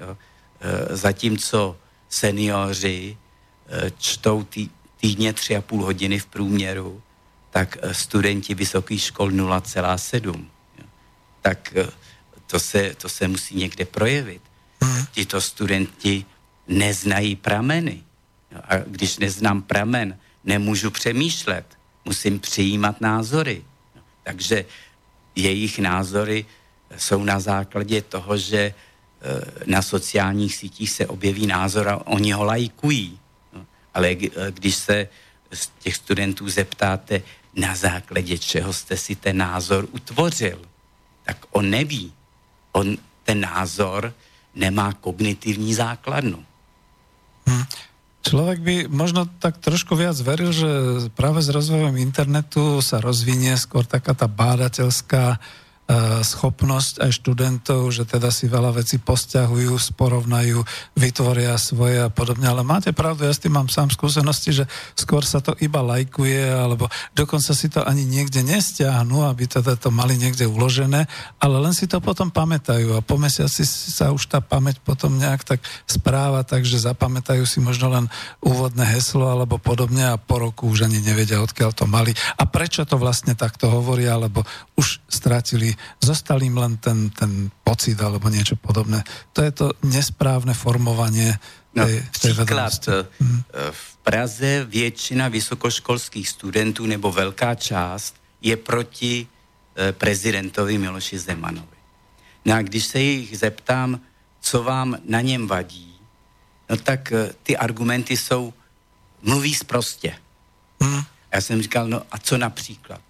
Jo. E, zatímco seniori e, čtou tý, týdně tři a půl hodiny v průměru, tak e, studenti vysokých škol 0,7. Tak to se, to se musí někde projevit. Mhm. Tito studenti neznají prameny. A když neznám pramen, nemůžu přemýšlet, musím přijímat názory. Takže jejich názory jsou na základě toho, že e, na sociálních sítích se objeví názor a oni ho lajkují. Ale e, když se z těch studentů zeptáte, na základě čeho jste si ten názor utvořil. Tak on neví. On ten názor nemá kognitivní základnu. Hm. Človek by možno tak trošku viac veril, že práve s rozvojom internetu sa rozvinie skôr taká tá bádateľská schopnosť aj študentov, že teda si veľa vecí posťahujú, sporovnajú, vytvoria svoje a podobne. Ale máte pravdu, ja s tým mám sám skúsenosti, že skôr sa to iba lajkuje, alebo dokonca si to ani niekde nestiahnu, aby teda to mali niekde uložené, ale len si to potom pamätajú a po mesiaci sa už tá pamäť potom nejak tak správa, takže zapamätajú si možno len úvodné heslo alebo podobne a po roku už ani nevedia, odkiaľ to mali a prečo to vlastne takto hovoria, alebo už stratili zostal im len ten, ten pocit alebo niečo podobné. To je to nesprávne formovanie No, příklad. Hmm. V Praze většina vysokoškolských studentů nebo velká část je proti eh, prezidentovi Miloši Zemanovi. No a když se jich zeptám, co vám na něm vadí, no tak eh, ty argumenty jsou, mluví zprostě. Hmm. Já jsem říkal, no a co například?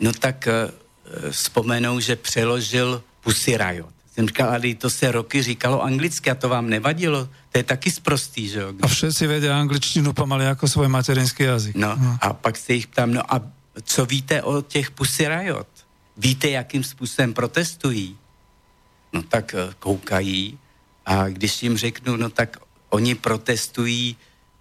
No tak Eh, vzpomenou, že přeložil Pussy Riot. Jsem říkal, ale to se roky říkalo anglicky a to vám nevadilo? To je taky sprostý, že jo? A všetci vědí angličtinu pomaly jako svůj materinský jazyk. No, no a pak se jich ptám, no a co víte o těch Pussy Riot? Víte, jakým způsobem protestují? No tak eh, koukají a když jim řeknu, no tak oni protestují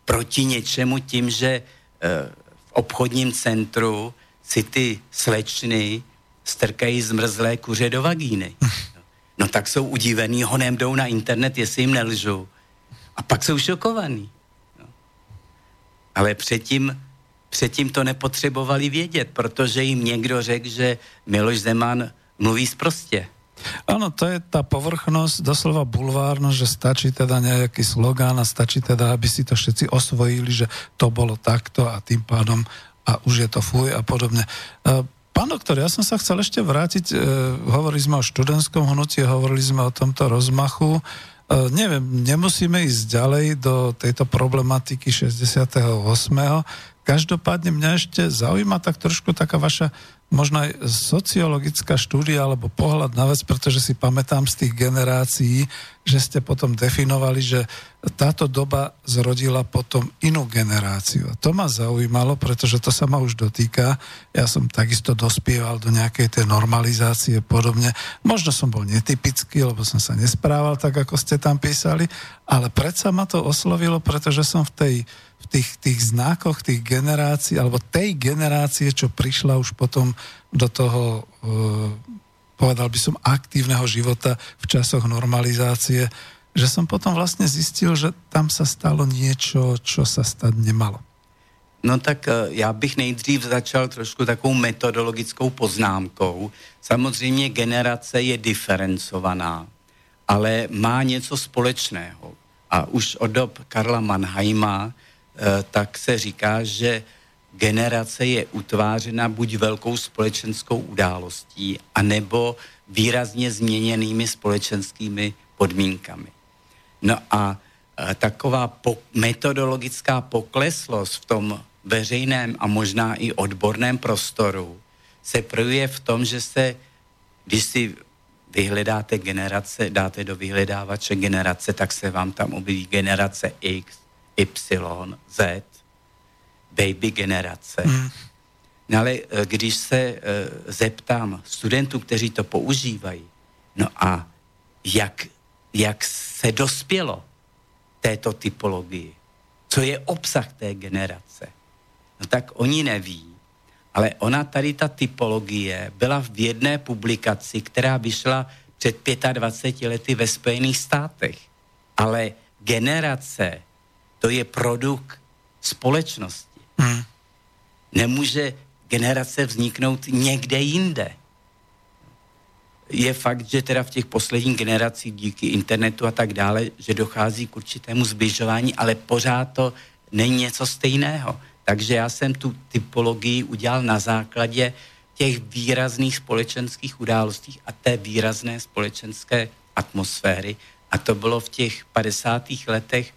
proti něčemu tím, že eh, v obchodním centru si ty slečny strkají zmrzlé kuře do vagíny. No tak jsou udivený, honem jdou na internet, jestli jim nelžu. A pak jsou šokovaný. No. Ale předtím, předtím to nepotřebovali vědět, protože jim někdo řekl, že Miloš Zeman mluví zprostě. Áno, to je tá povrchnosť, doslova bulvárnosť, že stačí teda nejaký slogán a stačí teda, aby si to všetci osvojili, že to bolo takto a tým pádom a už je to fuj a podobne. Pán doktor, ja som sa chcel ešte vrátiť, e, hovorili sme o študentskom hnutí, hovorili sme o tomto rozmachu. E, neviem, nemusíme ísť ďalej do tejto problematiky 68. Každopádne mňa ešte zaujíma tak trošku taká vaša možno aj sociologická štúdia alebo pohľad na vec, pretože si pamätám z tých generácií, že ste potom definovali, že táto doba zrodila potom inú generáciu. A to ma zaujímalo, pretože to sa ma už dotýka. Ja som takisto dospieval do nejakej tej normalizácie podobne. Možno som bol netypický, lebo som sa nesprával tak, ako ste tam písali, ale predsa ma to oslovilo, pretože som v tej tých, tých znakoch tých generácií, alebo tej generácie, čo prišla už potom do toho, e, povedal by som, aktívneho života v časoch normalizácie, že som potom vlastne zistil, že tam sa stalo niečo, čo sa stať nemalo. No tak e, já bych nejdřív začal trošku takovou metodologickou poznámkou. Samozřejmě generace je diferencovaná, ale má něco společného. A už od dob Karla Mannheima tak se říká, že generace je utvářena buď velkou společenskou událostí, anebo výrazně změněnými společenskými podmínkami. No a eh, taková po, metodologická pokleslost v tom veřejném a možná i odborném prostoru se projevuje v tom, že se, když si vyhledáte generace, dáte do vyhledávače generace, tak se vám tam objeví generace X, Y, Z, baby generace. Hmm. No ale eh, když se uh, zeptám studentů, kteří to používají, no a jak, jak se dospělo této typologii, co je obsah té generace, no tak oni neví, ale ona tady, ta typologie, byla v jedné publikaci, která vyšla před 25 lety ve Spojených státech. Ale generace to je produkt společnosti. Hmm. Nemůže generace vzniknout někde jinde. Je fakt, že teda v těch posledních generacích díky internetu a tak dále, že dochází k určitému zbližování, ale pořád to není něco stejného. Takže já jsem tu typologii udělal na základě těch výrazných společenských událostí a té výrazné společenské atmosféry. A to bylo v těch 50. letech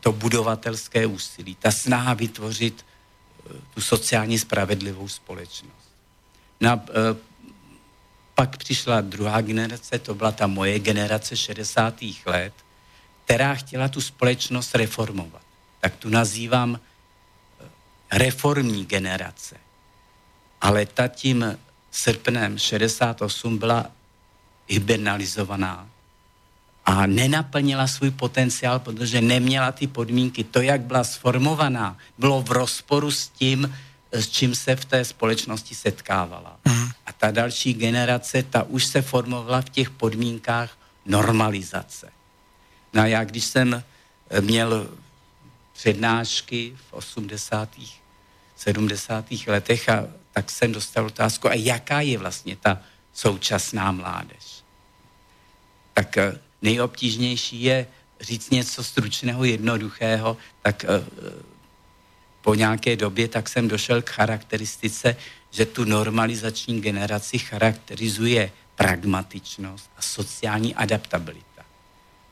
to budovatelské úsilí, ta snaha vytvořit eh, tu sociálně spravedlivou společnost. No a pak přišla druhá generace, to byla ta moje generace 60. let, která chtěla tu společnost reformovat. Tak tu nazývám reformní generace. Ale ta tím srpnem 68 byla hibernalizovaná a nenaplnila svůj potenciál, protože neměla ty podmínky. To, jak byla sformovaná, bylo v rozporu s tím, s čím se v té společnosti setkávala. Mm. A ta další generace, ta už se formovala v těch podmínkách normalizace. No a já, když jsem měl přednášky v 80. 70. letech a tak jsem dostal otázku, a jaká je vlastně ta současná mládež? Tak eh, nejobtížnější je říct něco stručného, jednoduchého, tak eh, po nějaké době tak jsem došel k charakteristice, že tu normalizační generaci charakterizuje pragmatičnost a sociální adaptabilita.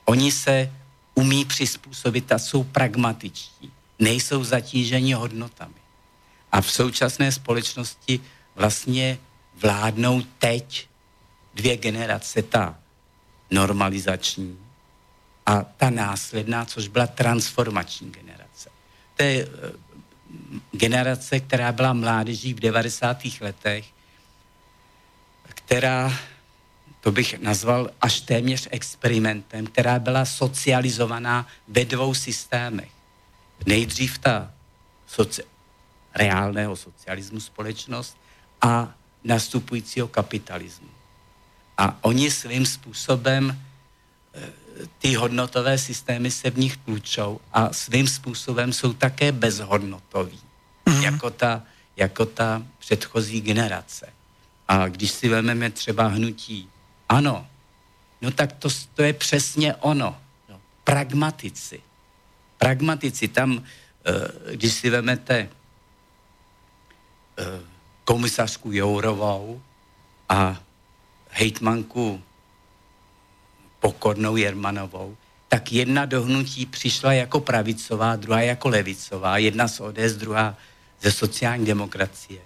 Oni se umí přizpůsobit a jsou pragmatičtí, nejsou zatíženi hodnotami. A v současné společnosti vlastně vládnou teď dvě generace, ta normalizační a ta následná, což byla transformační generace. To je eh, generace, která byla mládeží v 90. letech, která, to bych nazval až téměř experimentem, která byla socializovaná ve dvou systémech. Nejdřív ta soci- reálného socialismu společnost a nastupujícího kapitalismu. A oni svým způsobem eh, ty hodnotové systémy se v nich tlučou a svým způsobem jsou také bezhodnotoví, mm. jako, ta, jako ta předchozí generace. A když si vezmeme třeba hnutí ano, no tak to, to je přesně ono. No, pragmatici. Pragmatici. Tam, eh, když si vezmete Eh, komisařku Jourovou a hejtmanku Pokornou Jermanovou, tak jedna do hnutí přišla jako pravicová, druhá jako levicová, jedna z ODS, druhá ze sociální demokracie.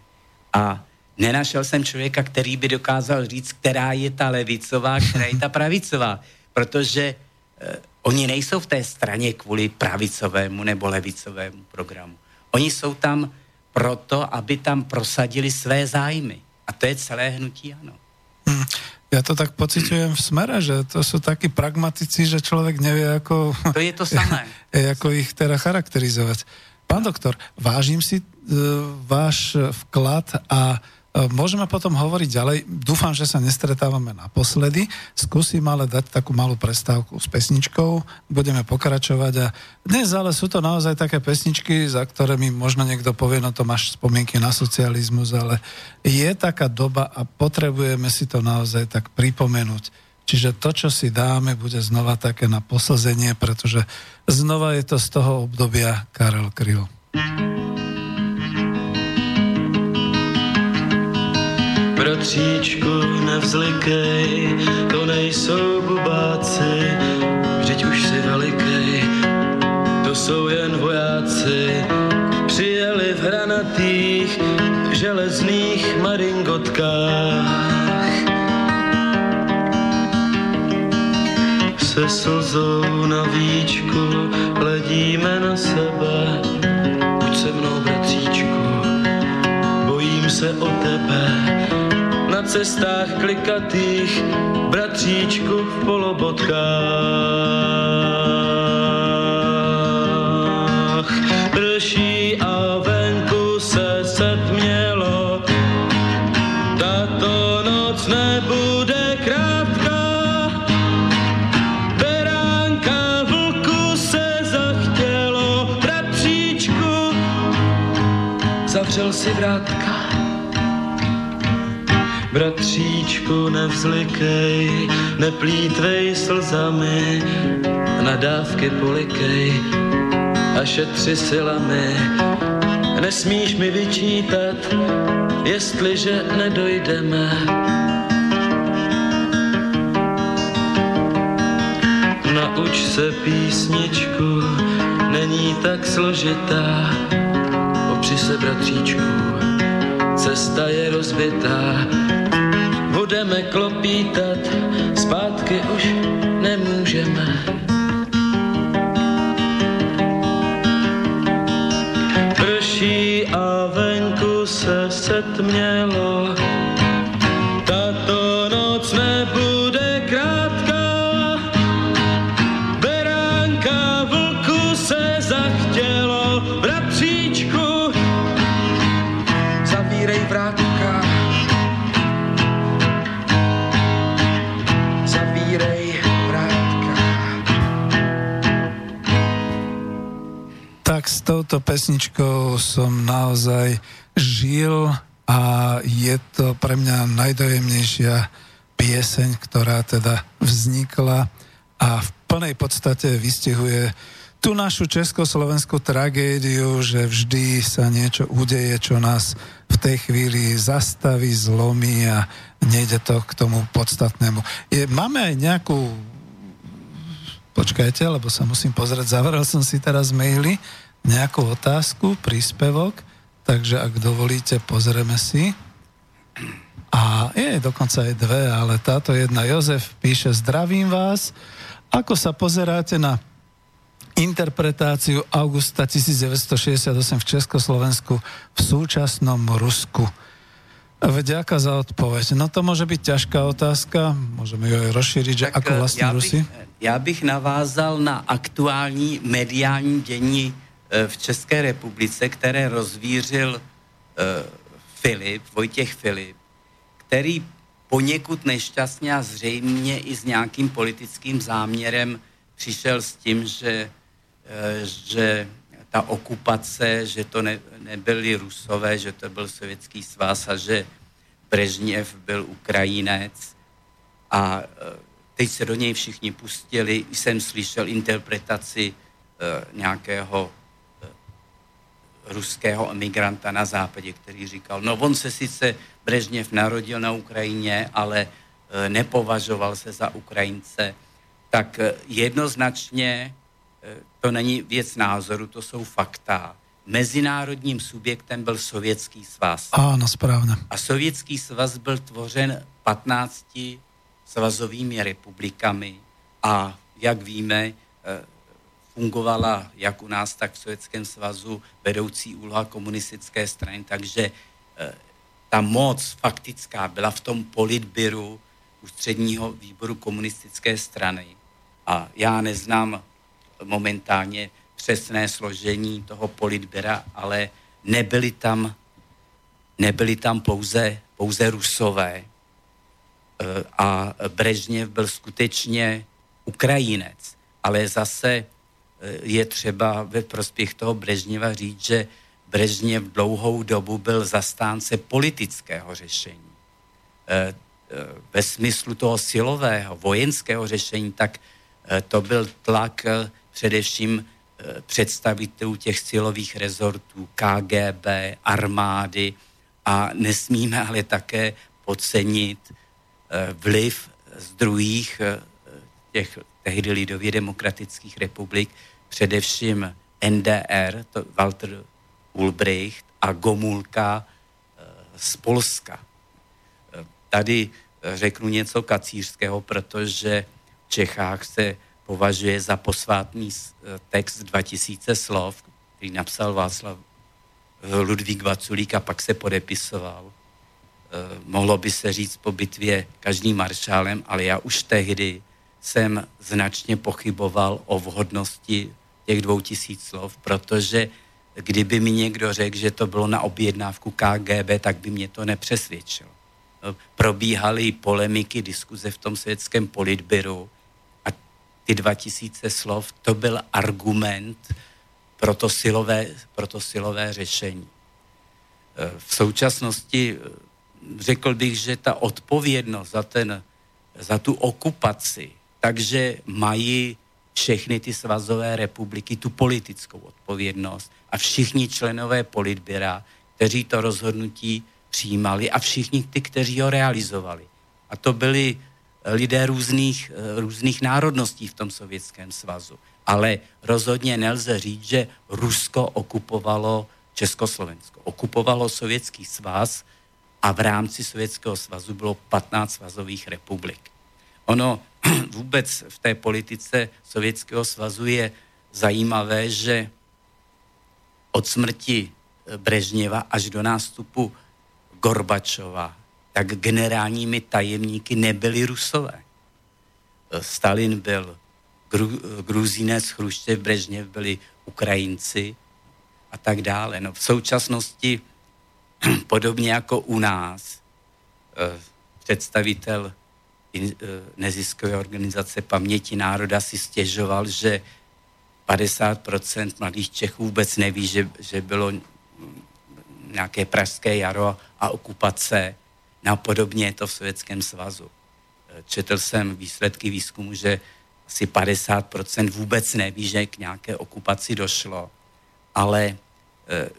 A nenašel jsem člověka, který by dokázal říct, která je ta levicová, která je ta pravicová, protože eh, oni nejsou v té straně kvůli pravicovému nebo levicovému programu. Oni jsou tam proto, aby tam prosadili své zájmy. A to je celé hnutí ano. Ja to tak pociťujem v smere, že to sú takí pragmatici, že človek nevie, ako... To je to samé. ako ich teda charakterizovať. Pán doktor, vážim si uh, váš vklad a môžeme potom hovoriť ďalej. Dúfam, že sa nestretávame naposledy. Skúsim ale dať takú malú prestávku s pesničkou. Budeme pokračovať a dnes ale sú to naozaj také pesničky, za ktoré mi možno niekto povie, no to máš spomienky na socializmus, ale je taká doba a potrebujeme si to naozaj tak pripomenúť. Čiže to, čo si dáme, bude znova také na poslzenie, pretože znova je to z toho obdobia Karel Kryl. Bratříčku, nevzlikej, to nejsou bubáci, vždyť už si velikej, to jsou jen vojáci, přijeli v hranatých železných maringotkách. Se slzou na víčku hledíme na sebe, cestách klikatých, bratříčku v polobotkách. Prší a venku se setmělo, tato noc nebude krátká. Beránka vlku se zachtělo, bratříčku, zavřel si vrátka. Bratříčku, nevzlikej, neplítvej slzami, nadávky polikej a šetři silami. Nesmíš mi vyčítat, jestliže nedojdeme. Nauč se písničku, není tak složitá, opři se, bratříčku, cesta je rozbitá, budeme klopítat, zpátky už nemůžeme. Prší a venku se setmělo, touto pesničkou som naozaj žil a je to pre mňa najdojemnejšia pieseň, ktorá teda vznikla a v plnej podstate vystihuje tú našu československú tragédiu, že vždy sa niečo udeje, čo nás v tej chvíli zastaví, zlomí a nejde to k tomu podstatnému. Je, máme aj nejakú Počkajte, lebo sa musím pozrieť. Zavrel som si teraz maily, nejakú otázku, príspevok, takže ak dovolíte, pozrieme si. A je dokonca aj dve, ale táto jedna Jozef píše, zdravím vás, ako sa pozeráte na interpretáciu augusta 1968 v Československu v súčasnom Rusku. Vďaka za odpoveď. No to môže byť ťažká otázka, môžeme ju aj rozšíriť, že ako eh, vlastne já bych, já bych navázal na aktuální mediální dění v České republice, které rozvířil eh, Filip, Vojtěch Filip, který poněkud nešťastně a zřejmě i s nějakým politickým záměrem přišel s tím, že, eh, že ta okupace, že to ne, nebyli Rusové, že to byl Sovětský svaz a že Brežněv byl Ukrajinec. A eh, teď se do něj všichni pustili. Jsem slyšel interpretaci eh, nějakého ruského emigranta na západě, který říkal, no on se sice Brežněv narodil na Ukrajině, ale e, nepovažoval se za Ukrajince, tak e, jednoznačně e, to není věc názoru, to jsou fakta. Mezinárodním subjektem byl Sovětský svaz. Áno, správne. A Sovětský svaz byl tvořen 15 svazovými republikami a jak víme, fungovala jak u nás, tak v Sovětském svazu vedoucí úloha komunistické strany, takže eh, ta moc faktická byla v tom politbyru ústředního výboru komunistické strany. A já neznám momentálně přesné složení toho politbyra, ale nebyli tam, nebyli tam pouze, pouze rusové. Eh, a Brežněv byl skutečně Ukrajinec. Ale zase je třeba ve prospěch toho Brežněva říct, že Brežněv dlouhou dobu byl zastánce politického řešení. Eh, Ve smyslu toho silového, vojenského řešení, tak to byl tlak především představitelů těch silových rezortů, KGB, armády a nesmíme ale také podcenit vliv z druhých těch tehdy lidově demokratických republik, především NDR, to Walter Ulbricht a Gomulka z Polska. Tady řeknu něco kacířského, protože v Čechách se považuje za posvátný text 2000 slov, který napsal Václav Ludvík Vaculík a pak se podepisoval. Mohlo by se říct po bitvě každým maršálem, ale já už tehdy jsem značně pochyboval o vhodnosti těch dvou tisíc slov, protože kdyby mi někdo řekl, že to bylo na objednávku KGB, tak by mě to nepřesvědčilo. Probíhaly polemiky, diskuze v tom světském politbyru a ty dva tisíce slov, to byl argument pro to silové, pro to silové řešení. V současnosti řekl bych, že ta odpovědnost za, ten, za tu okupaci takže mají všechny ty svazové republiky tu politickou odpovědnost a všichni členové politběra, kteří to rozhodnutí přijímali a všichni ty, kteří ho realizovali. A to byli lidé různých, různých národností v tom sovětském svazu. Ale rozhodně nelze říct, že Rusko okupovalo Československo. Okupovalo Sovětský svaz a v rámci Sovětského svazu bylo 15 svazových republik. Ono vůbec v té politice Sovětského svazu je zajímavé, že od smrti eh, Brežněva až do nástupu Gorbačova, tak generálními tajemníky nebyli Rusové. Eh, Stalin byl Gru, eh, Gruzínec, Chruščev, Brežněv byli Ukrajinci a tak dále. No, v současnosti, podobně jako u nás, představitel neziskové organizace Paměti národa si stěžoval, že 50% mladých Čechů vůbec neví, že, že bylo nějaké pražské jaro a okupace. No podobně je to v Sovětském svazu. Četl jsem výsledky výzkumu, že asi 50% vůbec neví, že k nějaké okupaci došlo. Ale e,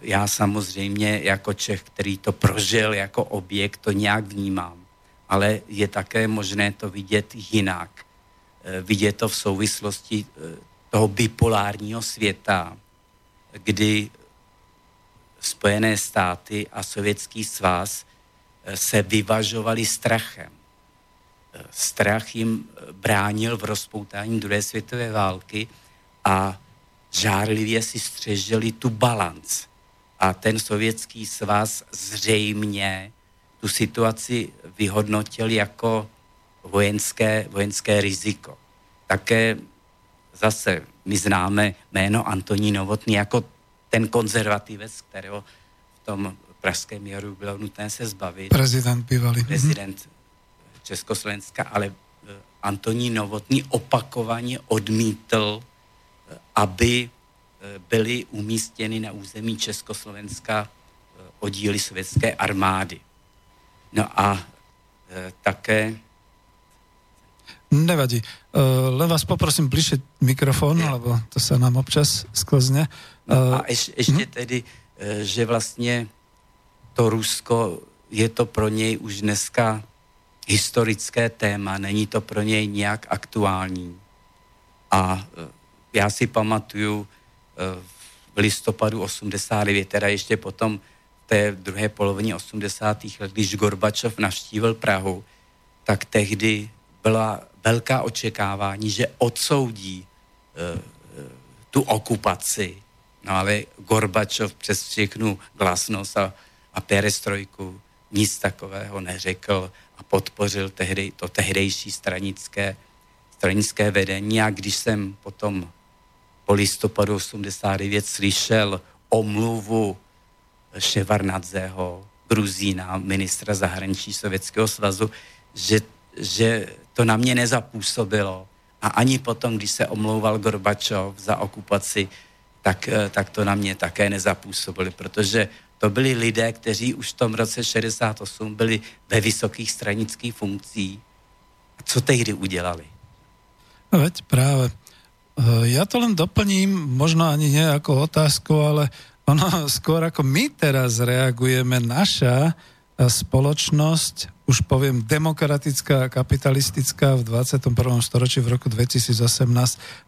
já samozřejmě jako Čech, který to prožil jako objekt, to nějak vnímám. Ale je také možné to vidět jinak. E, vidět to v souvislosti e, toho bipolárního světa, kdy Spojené státy a Sovětský svaz eh, se vyvažovali strachem. Eh, strach jim eh, bránil v rozpoutání druhé světové války a žárlivě si střežili tu balanc. A ten sovětský svaz zřejmě tu situaci vyhodnotil jako vojenské, vojenské riziko. Také zase my známe jméno Antoní Novotný jako ten konzervativec, kterého v tom pražském jaru bylo nutné se zbavit. Prezident bývalý. Prezident Československa, ale eh, Antoní Novotný opakovaně odmítl, eh, aby eh, byly umístěny na území Československa oddíly sovětské armády. No a také Nevadí. Uh, len vás poprosím bližšie mikrofón, lebo to sa nám občas sklzne. No a ješ, ještě hm? tedy, uh, že vlastně to Rusko je to pro něj už dneska historické téma, není to pro něj nějak aktuální. A uh, já si pamatuju uh, v listopadu 89, teda ještě potom té druhé polovině 80. let, když Gorbačov navštívil Prahu, tak tehdy byla velká očekávání, že odsoudí uh, tu okupaci. No ale Gorbačov přes všechnu glasnost a, a perestrojku nic takového neřekl a podpořil tehdy, to tehdejší stranické, stranické vedení. A když jsem potom po listopadu 89 slyšel omluvu Ševarnadzeho, Gruzína, ministra zahraničí Sovětského svazu, že, že to na mě nezapůsobilo. A ani potom, když se omlouval Gorbačov za okupaci, tak, eh, tak to na mě také nezapůsobilo, protože to byli lidé, kteří už v tom roce 68 byli ve vysokých stranických funkcích. A co tehdy udělali? No veď práve. Eh, ja to len doplním, možno ani nie ako otázku, ale ono skôr ako my teraz reagujeme, naša eh, spoločnosť už poviem, demokratická kapitalistická v 21. storočí v roku 2018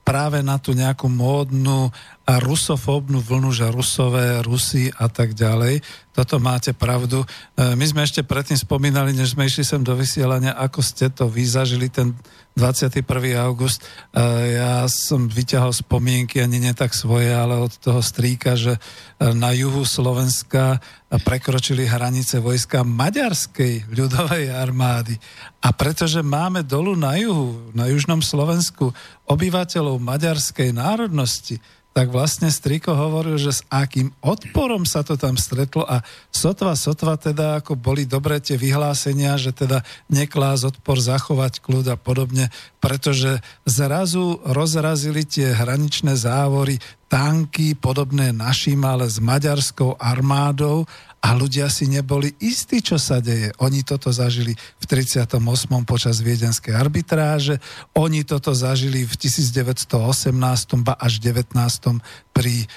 práve na tú nejakú módnu a rusofóbnu vlnu, že rusové, rusy a tak ďalej. Toto máte pravdu. E, my sme ešte predtým spomínali, než sme išli sem do vysielania, ako ste to vyzažili ten 21. august. E, ja som vyťahol spomienky, ani nie tak svoje, ale od toho strýka, že e, na juhu Slovenska prekročili hranice vojska maďarskej ľudovej armády. A pretože máme dolu na juhu, na južnom Slovensku, obyvateľov maďarskej národnosti, tak vlastne Striko hovoril, že s akým odporom sa to tam stretlo a sotva, sotva teda ako boli dobré tie vyhlásenia, že teda neklás odpor, zachovať kľud a podobne, pretože zrazu rozrazili tie hraničné závory tanky podobné našim, ale s maďarskou armádou a ľudia si neboli istí, čo sa deje. Oni toto zažili v 38. počas viedenskej arbitráže, oni toto zažili v 1918. ba až 19. pri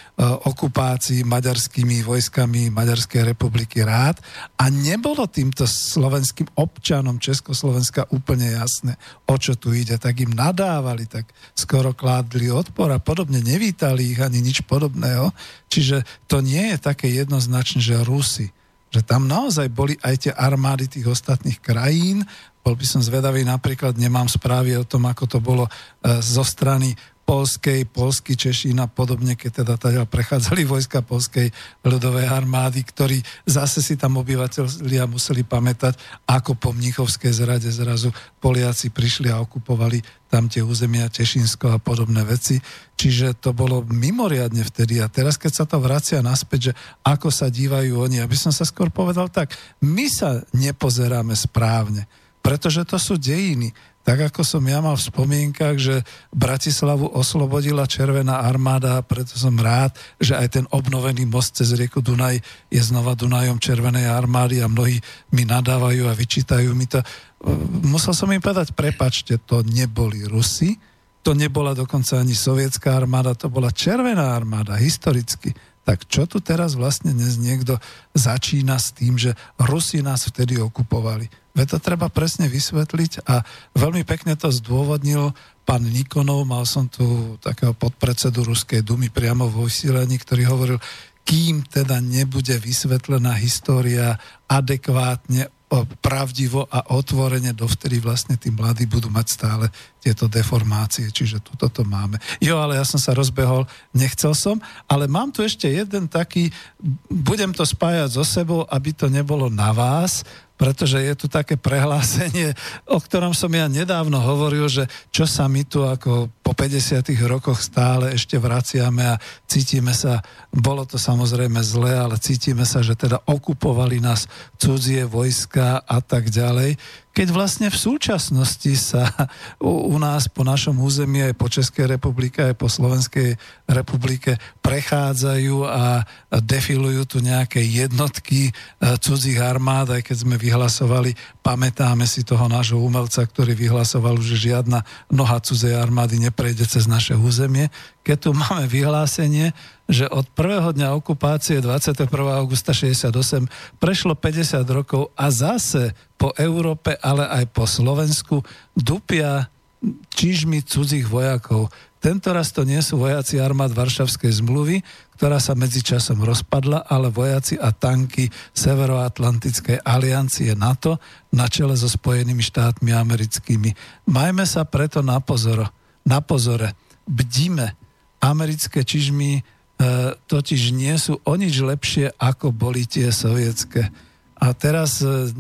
okupácii maďarskými vojskami Maďarskej republiky rád a nebolo týmto slovenským občanom Československa úplne jasné, o čo tu ide, tak im nadávali, tak skoro kládli odpor a podobne, nevítali ich ani nič podobného. Čiže to nie je také jednoznačné, že Rusy že tam naozaj boli aj tie armády tých ostatných krajín. Bol by som zvedavý, napríklad nemám správy o tom, ako to bolo e, zo strany polskej, polský Češín a podobne, keď teda teda prechádzali vojska polskej ľudovej armády, ktorí zase si tam obyvateľia museli pamätať, ako po Mnichovskej zrade zrazu Poliaci prišli a okupovali tam tie územia Tešinsko a podobné veci. Čiže to bolo mimoriadne vtedy. A teraz, keď sa to vracia naspäť, že ako sa dívajú oni, aby som sa skôr povedal tak, my sa nepozeráme správne, pretože to sú dejiny tak ako som ja mal v spomienkach, že Bratislavu oslobodila Červená armáda, preto som rád, že aj ten obnovený most cez rieku Dunaj je znova Dunajom Červenej armády a mnohí mi nadávajú a vyčítajú mi to. Musel som im povedať, prepačte, to neboli Rusi, to nebola dokonca ani sovietská armáda, to bola Červená armáda, historicky. Tak čo tu teraz vlastne dnes niekto začína s tým, že Rusi nás vtedy okupovali? Veď to treba presne vysvetliť a veľmi pekne to zdôvodnil pán Nikonov, mal som tu takého podpredsedu Ruskej dumy priamo vo vysílení, ktorý hovoril, kým teda nebude vysvetlená história adekvátne pravdivo a otvorene, dovtedy vlastne tí mladí budú mať stále tieto deformácie, čiže tuto to máme. Jo, ale ja som sa rozbehol, nechcel som, ale mám tu ešte jeden taký, budem to spájať so sebou, aby to nebolo na vás, pretože je tu také prehlásenie, o ktorom som ja nedávno hovoril, že čo sa my tu ako po 50 rokoch stále ešte vraciame a cítime sa, bolo to samozrejme zlé, ale cítime sa, že teda okupovali nás cudzie vojska a tak ďalej keď vlastne v súčasnosti sa u, u nás po našom území aj po Českej republike, aj po Slovenskej republike prechádzajú a defilujú tu nejaké jednotky e, cudzích armád, aj keď sme vyhlasovali, pamätáme si toho nášho umelca, ktorý vyhlasoval, že žiadna noha cudzej armády neprejde cez naše územie. Keď tu máme vyhlásenie, že od prvého dňa okupácie 21. augusta 68 prešlo 50 rokov a zase po Európe, ale aj po Slovensku dupia čižmi cudzích vojakov. Tento raz to nie sú vojaci armád Varšavskej zmluvy, ktorá sa medzičasom rozpadla, ale vojaci a tanky Severoatlantickej aliancie NATO na čele so Spojenými štátmi americkými. Majme sa preto na, pozor, na pozore. Bdíme. Americké čižmy E, totiž nie sú o nič lepšie, ako boli tie sovietské. A teraz e,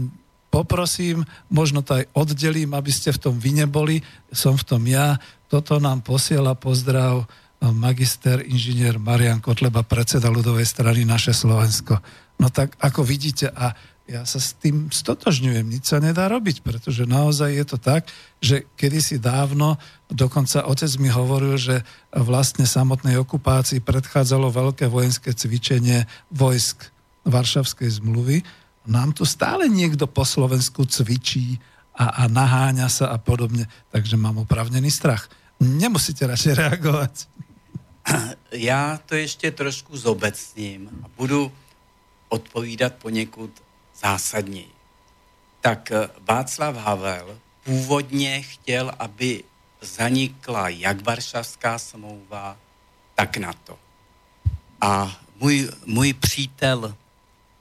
poprosím, možno to aj oddelím, aby ste v tom vy neboli, som v tom ja. Toto nám posiela pozdrav e, magister inžinier Marian Kotleba, predseda ľudovej strany Naše Slovensko. No tak ako vidíte, a ja sa s tým stotožňujem, nič sa nedá robiť, pretože naozaj je to tak, že kedysi dávno, dokonca otec mi hovoril, že vlastne samotnej okupácii predchádzalo veľké vojenské cvičenie vojsk Varšavskej zmluvy. Nám tu stále niekto po Slovensku cvičí a, a naháňa sa a podobne, takže mám opravnený strach. Nemusíte radšej reagovať. Já to ještě trošku zobecním a budu odpovídat poněkud zásadněji. Tak eh, Václav Havel původně chtěl, aby zanikla jak Varšavská smlouva, tak NATO. A můj, můj přítel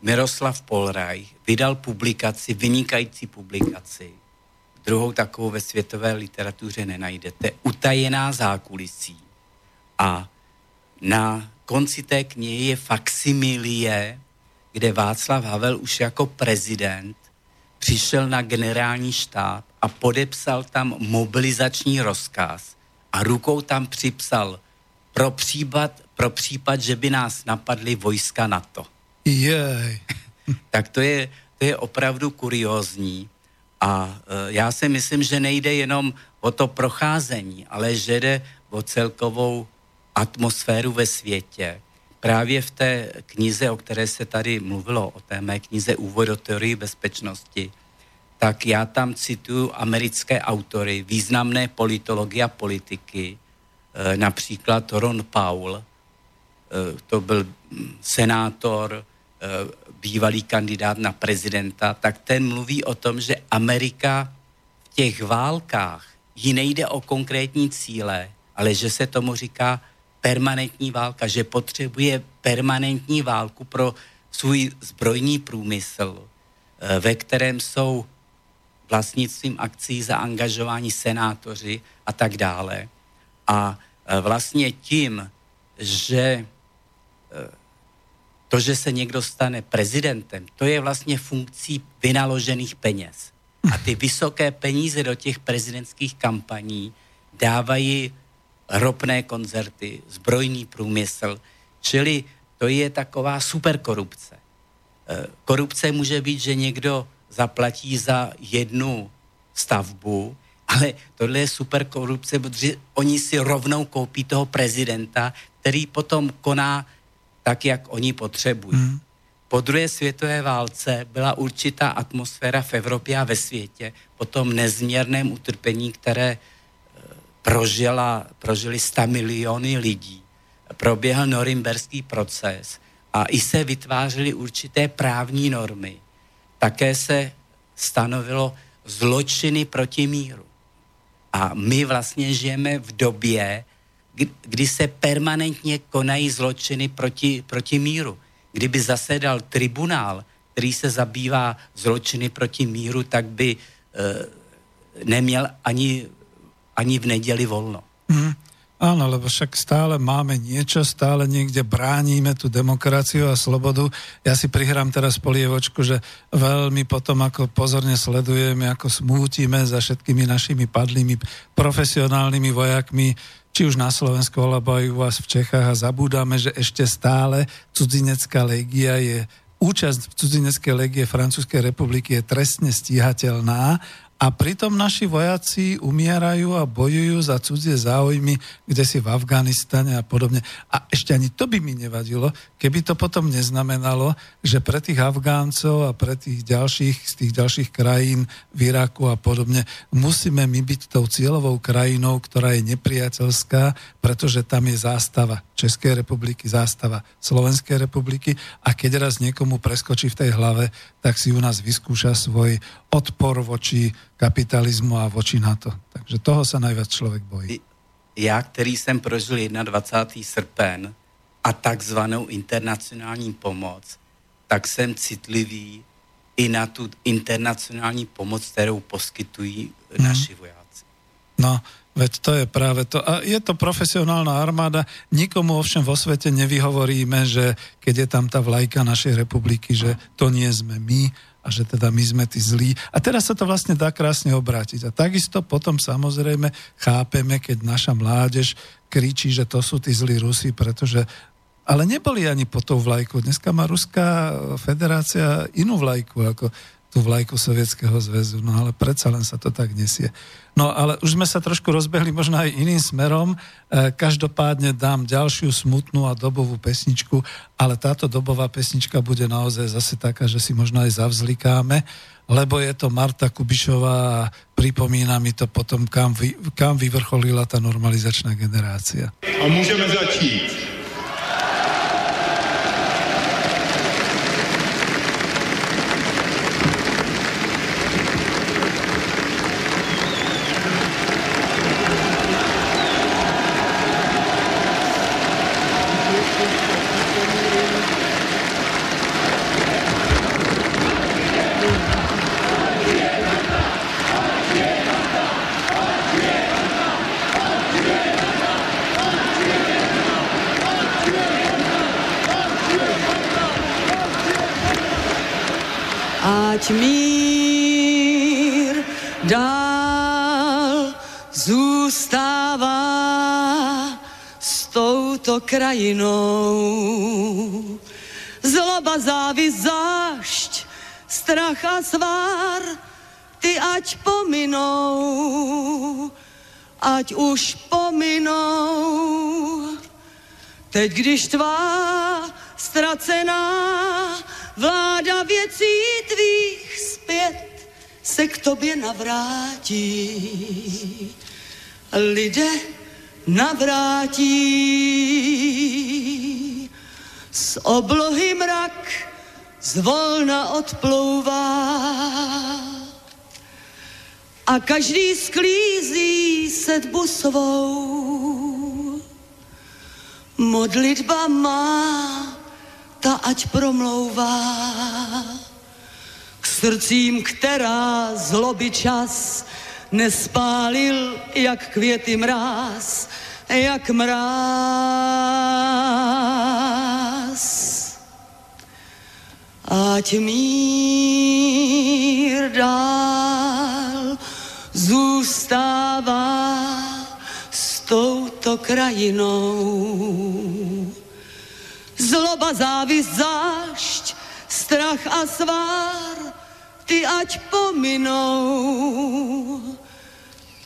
Miroslav Polraj vydal publikaci, vynikající publikaci, druhou takovou ve světové literatuře nenajdete, Utajená zákulisí. A na konci té knihy je faximilie kde Václav Havel už jako prezident přišel na generální štáb a podepsal tam mobilizační rozkaz a rukou tam připsal pro případ, pro případ že by nás napadly vojska NATO. Jej. tak to je, to je opravdu kuriózní. A e, já si myslím, že nejde jenom o to procházení, ale že jde o celkovou atmosféru ve světě právě v té knize, o které se tady mluvilo, o té mé knize Úvod do teorii bezpečnosti, tak já tam cituju americké autory, významné politologie a politiky, e, například Ron Paul, to byl mm, senátor, bývalý kandidát na prezidenta, tak ten mluví o tom, že Amerika v těch válkách jí nejde o konkrétní cíle, ale že se tomu říká permanentní válka, že potřebuje permanentní válku pro svůj zbrojní průmysl, eh, ve kterém jsou vlastnictvím akcí zaangažováni senátoři a tak dále. A eh, vlastně tím, že eh, to, že se někdo stane prezidentem, to je vlastně funkcí vynaložených peněz. A ty vysoké peníze do těch prezidentských kampaní dávají ropné koncerty, zbrojný průmysl, čili to je taková superkorupce. Eh, korupce může být, že někdo zaplatí za jednu stavbu, ale tohle je superkorupce, protože oni si rovnou koupí toho prezidenta, který potom koná tak, jak oni potřebují. Hmm. Po druhé světové válce byla určitá atmosféra v Evropě a ve světě po tom nezměrném utrpení, které e, prožila, prožili 100 miliony lidí. Proběhl norimberský proces a i se vytvářely určité právní normy. Také se stanovilo zločiny proti míru. A my vlastně žijeme v době, kdy se permanentně konají zločiny proti, proti míru. Kdyby zasedal tribunál, který se zabývá zločiny proti míru, tak by e, neměl ani, ani v neděli volno. Mm. Áno, lebo však stále máme niečo, stále niekde bránime tú demokraciu a slobodu. Ja si prihrám teraz polievočku, že veľmi potom ako pozorne sledujeme, ako smútime za všetkými našimi padlými profesionálnymi vojakmi, či už na Slovensku, alebo aj u vás v Čechách a zabúdame, že ešte stále cudzinecká legia je účasť v legie Francúzskej republiky je trestne stíhateľná a pritom naši vojaci umierajú a bojujú za cudzie záujmy, kde si v Afganistane a podobne. A ešte ani to by mi nevadilo, keby to potom neznamenalo, že pre tých Afgáncov a pre tých ďalších z tých ďalších krajín v Iraku a podobne musíme my byť tou cieľovou krajinou, ktorá je nepriateľská, pretože tam je zástava Českej republiky, zástava Slovenskej republiky a keď raz niekomu preskočí v tej hlave, tak si u nás vyskúša svoj odpor voči kapitalismu a voči NATO. Takže toho sa najviac človek bojí. Já, který jsem prožil 21. srpen a takzvanou internacionální pomoc, tak jsem citlivý i na tu internacionální pomoc, kterou poskytují hmm. naši vojáci. No, Veď to je práve to. A je to profesionálna armáda. Nikomu ovšem vo svete nevyhovoríme, že keď je tam tá vlajka našej republiky, že to nie sme my a že teda my sme tí zlí. A teraz sa to vlastne dá krásne obrátiť. A takisto potom samozrejme chápeme, keď naša mládež kričí, že to sú tí zlí Rusi, pretože ale neboli ani po tou vlajkou. Dneska má Ruská federácia inú vlajku ako tú vlajku Sovietskeho zväzu, no ale predsa len sa to tak nesie. No ale už sme sa trošku rozbehli možno aj iným smerom. E, každopádne dám ďalšiu smutnú a dobovú pesničku, ale táto dobová pesnička bude naozaj zase taká, že si možno aj zavzlikáme, lebo je to Marta Kubišová a pripomína mi to potom, kam, vy, kam vyvrcholila tá normalizačná generácia. A môžeme začít. Krajinou. Zloba, závis, zášť, strach a svár, ty ať pominou, ať už pominou. Teď, když tvá ztracená vláda věcí tvých zpět se k tobě navrátí. Lidé navrátí. z oblohy mrak zvolna odplouvá a každý sklízí sedbu svou. Modlitba má, ta ať promlouvá k srdcím, která zloby čas nespálil, jak květy mráz, jak mráz. Ať mír dál zůstává s touto krajinou. Zloba, závist, zášť, strach a svár, ty ať pominou,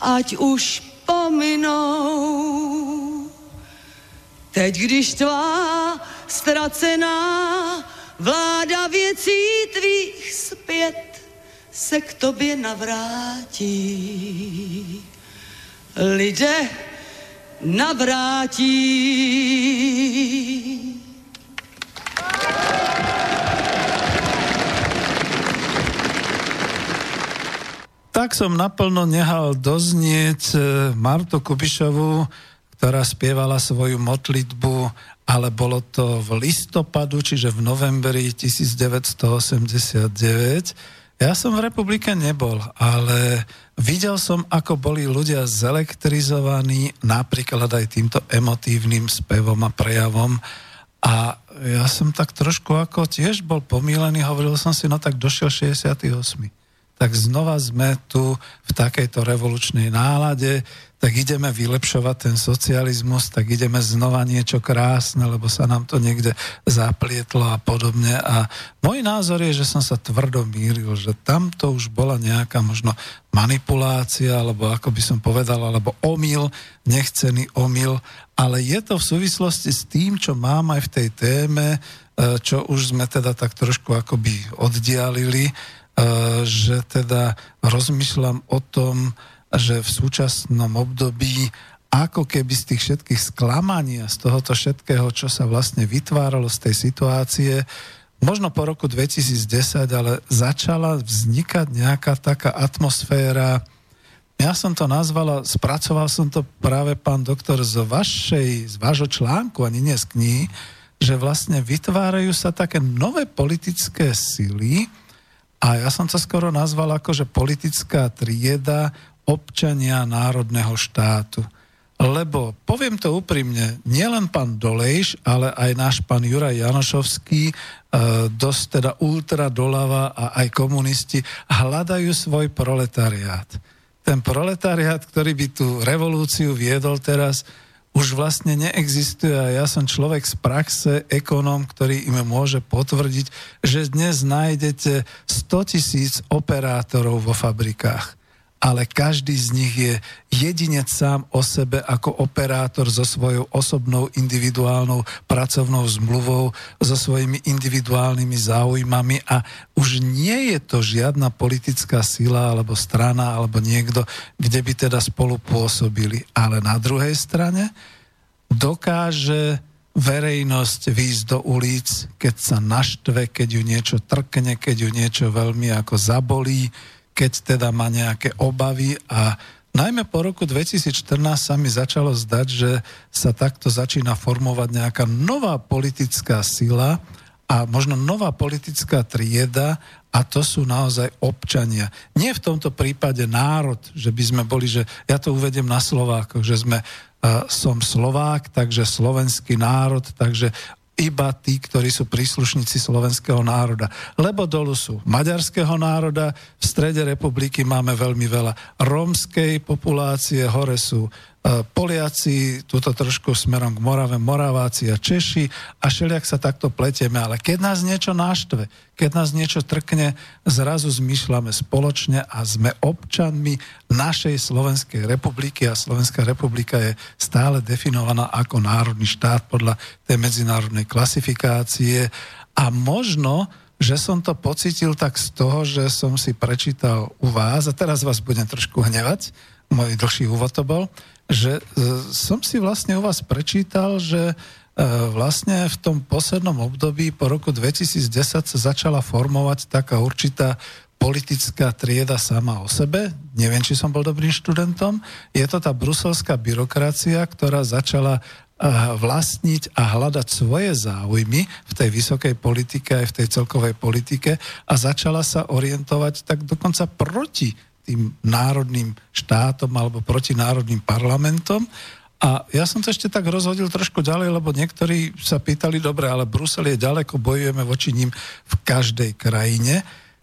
ať už pominou. Teď, když tvá ztracená vláda věcí tvých zpět se k tobě navrátí. Lidé navrátí. Tak som naplno nehal doznieť eh, Martu Kubišovu, ktorá spievala svoju modlitbu, ale bolo to v listopadu, čiže v novembri 1989. Ja som v republike nebol, ale videl som, ako boli ľudia zelektrizovaní napríklad aj týmto emotívnym spevom a prejavom. A ja som tak trošku ako tiež bol pomílený, hovoril som si, no tak došiel 68 tak znova sme tu v takejto revolučnej nálade, tak ideme vylepšovať ten socializmus, tak ideme znova niečo krásne, lebo sa nám to niekde zaplietlo a podobne. A môj názor je, že som sa tvrdo mýril, že tamto už bola nejaká možno manipulácia, alebo ako by som povedal, alebo omyl, nechcený omyl, ale je to v súvislosti s tým, čo mám aj v tej téme, e, čo už sme teda tak trošku akoby oddialili, že teda rozmýšľam o tom, že v súčasnom období ako keby z tých všetkých sklamaní z tohoto všetkého, čo sa vlastne vytváralo z tej situácie, možno po roku 2010, ale začala vznikať nejaká taká atmosféra, ja som to nazval, spracoval som to práve pán doktor z vašej, z vášho článku, ani nie z knihy, že vlastne vytvárajú sa také nové politické sily, a ja som to skoro nazval ako, že politická trieda občania národného štátu. Lebo, poviem to úprimne, nielen pán Dolejš, ale aj náš pán Juraj Janošovský, e, dosť teda ultra dolava a aj komunisti hľadajú svoj proletariát. Ten proletariát, ktorý by tú revolúciu viedol teraz, už vlastne neexistuje. A ja som človek z praxe, ekonóm, ktorý im môže potvrdiť, že dnes nájdete 100 tisíc operátorov vo fabrikách ale každý z nich je jedinec sám o sebe ako operátor so svojou osobnou individuálnou pracovnou zmluvou, so svojimi individuálnymi záujmami a už nie je to žiadna politická sila alebo strana alebo niekto, kde by teda spolu pôsobili. Ale na druhej strane dokáže verejnosť výjsť do ulic, keď sa naštve, keď ju niečo trkne, keď ju niečo veľmi ako zabolí, keď teda má nejaké obavy a najmä po roku 2014 sa mi začalo zdať, že sa takto začína formovať nejaká nová politická sila a možno nová politická trieda a to sú naozaj občania. Nie v tomto prípade národ, že by sme boli, že ja to uvedem na Slovákoch, že sme som Slovák, takže slovenský národ, takže iba tí, ktorí sú príslušníci slovenského národa. Lebo dolu sú maďarského národa, v strede republiky máme veľmi veľa rómskej populácie, hore sú Poliaci, túto trošku smerom k Morave, Moraváci a Češi a všelijak sa takto pletieme, ale keď nás niečo náštve, keď nás niečo trkne, zrazu zmyšľame spoločne a sme občanmi našej Slovenskej republiky. A Slovenská republika je stále definovaná ako národný štát podľa tej medzinárodnej klasifikácie. A možno že som to pocitil tak z toho, že som si prečítal u vás, a teraz vás budem trošku hnevať, môj dlhší úvod to bol, že e, som si vlastne u vás prečítal, že e, vlastne v tom poslednom období po roku 2010 sa začala formovať taká určitá politická trieda sama o sebe. Neviem, či som bol dobrým študentom. Je to tá bruselská byrokracia, ktorá začala vlastniť a hľadať svoje záujmy v tej vysokej politike aj v tej celkovej politike a začala sa orientovať tak dokonca proti tým národným štátom alebo proti národným parlamentom. A ja som to ešte tak rozhodil trošku ďalej, lebo niektorí sa pýtali, dobre, ale Brusel je ďaleko, bojujeme voči ním v každej krajine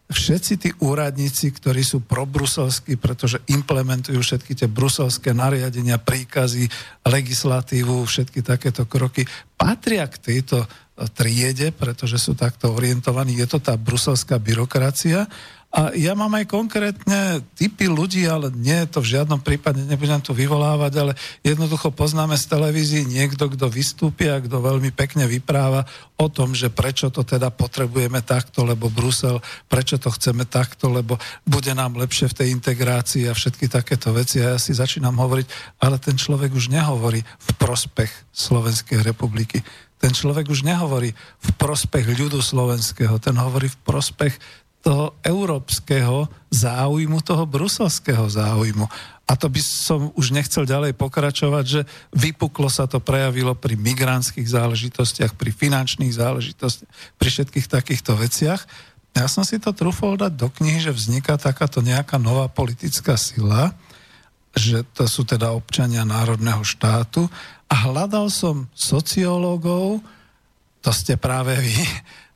všetci tí úradníci, ktorí sú probruselskí, pretože implementujú všetky tie bruselské nariadenia, príkazy, legislatívu, všetky takéto kroky, patria k tejto triede, pretože sú takto orientovaní. Je to tá bruselská byrokracia a ja mám aj konkrétne typy ľudí, ale nie to v žiadnom prípade, nebudem to vyvolávať, ale jednoducho poznáme z televízii niekto, kto vystúpi a kto veľmi pekne vypráva o tom, že prečo to teda potrebujeme takto, lebo Brusel, prečo to chceme takto, lebo bude nám lepšie v tej integrácii a všetky takéto veci. A ja si začínam hovoriť, ale ten človek už nehovorí v prospech Slovenskej republiky. Ten človek už nehovorí v prospech ľudu slovenského, ten hovorí v prospech toho európskeho záujmu, toho bruselského záujmu. A to by som už nechcel ďalej pokračovať, že vypuklo sa to prejavilo pri migrantských záležitostiach, pri finančných záležitostiach, pri všetkých takýchto veciach. Ja som si to trúfol dať do knihy, že vzniká takáto nejaká nová politická sila, že to sú teda občania národného štátu a hľadal som sociológov, to ste práve vy,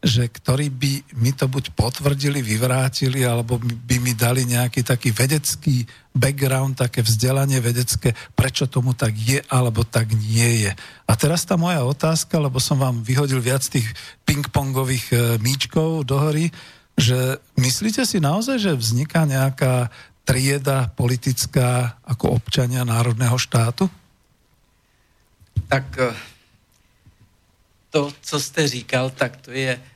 že ktorí by mi to buď potvrdili, vyvrátili, alebo by mi dali nejaký taký vedecký background, také vzdelanie vedecké, prečo tomu tak je, alebo tak nie je. A teraz tá moja otázka, lebo som vám vyhodil viac tých ping-pongových e, míčkov do hory, že myslíte si naozaj, že vzniká nejaká trieda politická ako občania národného štátu? Tak e, to, co jste říkal, tak to je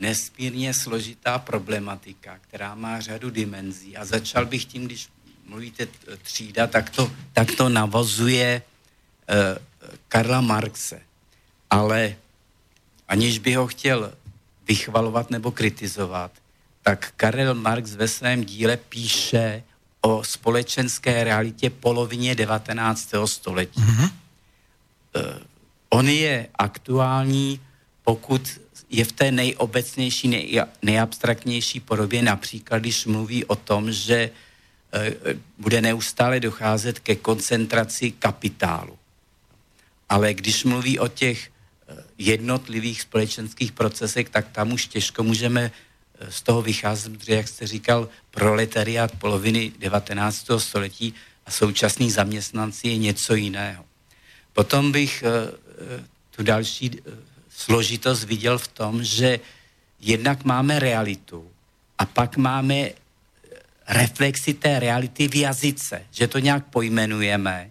nesmírně složitá problematika, která má řadu dimenzí. A začal bych tím, když mluvíte třída, tak to, tak to navozuje uh, Karla Marxe. Ale aniž by ho chtěl vychvalovat nebo kritizovat, tak Karel Marx ve svém díle píše o společenské realitě polovině 19. století. Mm-hmm. Uh, on je aktuální, pokud je v té nejobecnější, nej, nejabstraktnější podobě, například když mluví o tom, že e, bude neustále docházet ke koncentraci kapitálu. Ale když mluví o těch e, jednotlivých společenských procesech, tak tam už těžko můžeme e, z toho vycházet, protože, jak jste říkal, proletariát poloviny 19. století a současný zaměstnanci je něco jiného. Potom bych tu další složitost viděl v tom, že jednak máme realitu a pak máme eh, reflexi té reality v jazyce, že to nějak pojmenujeme,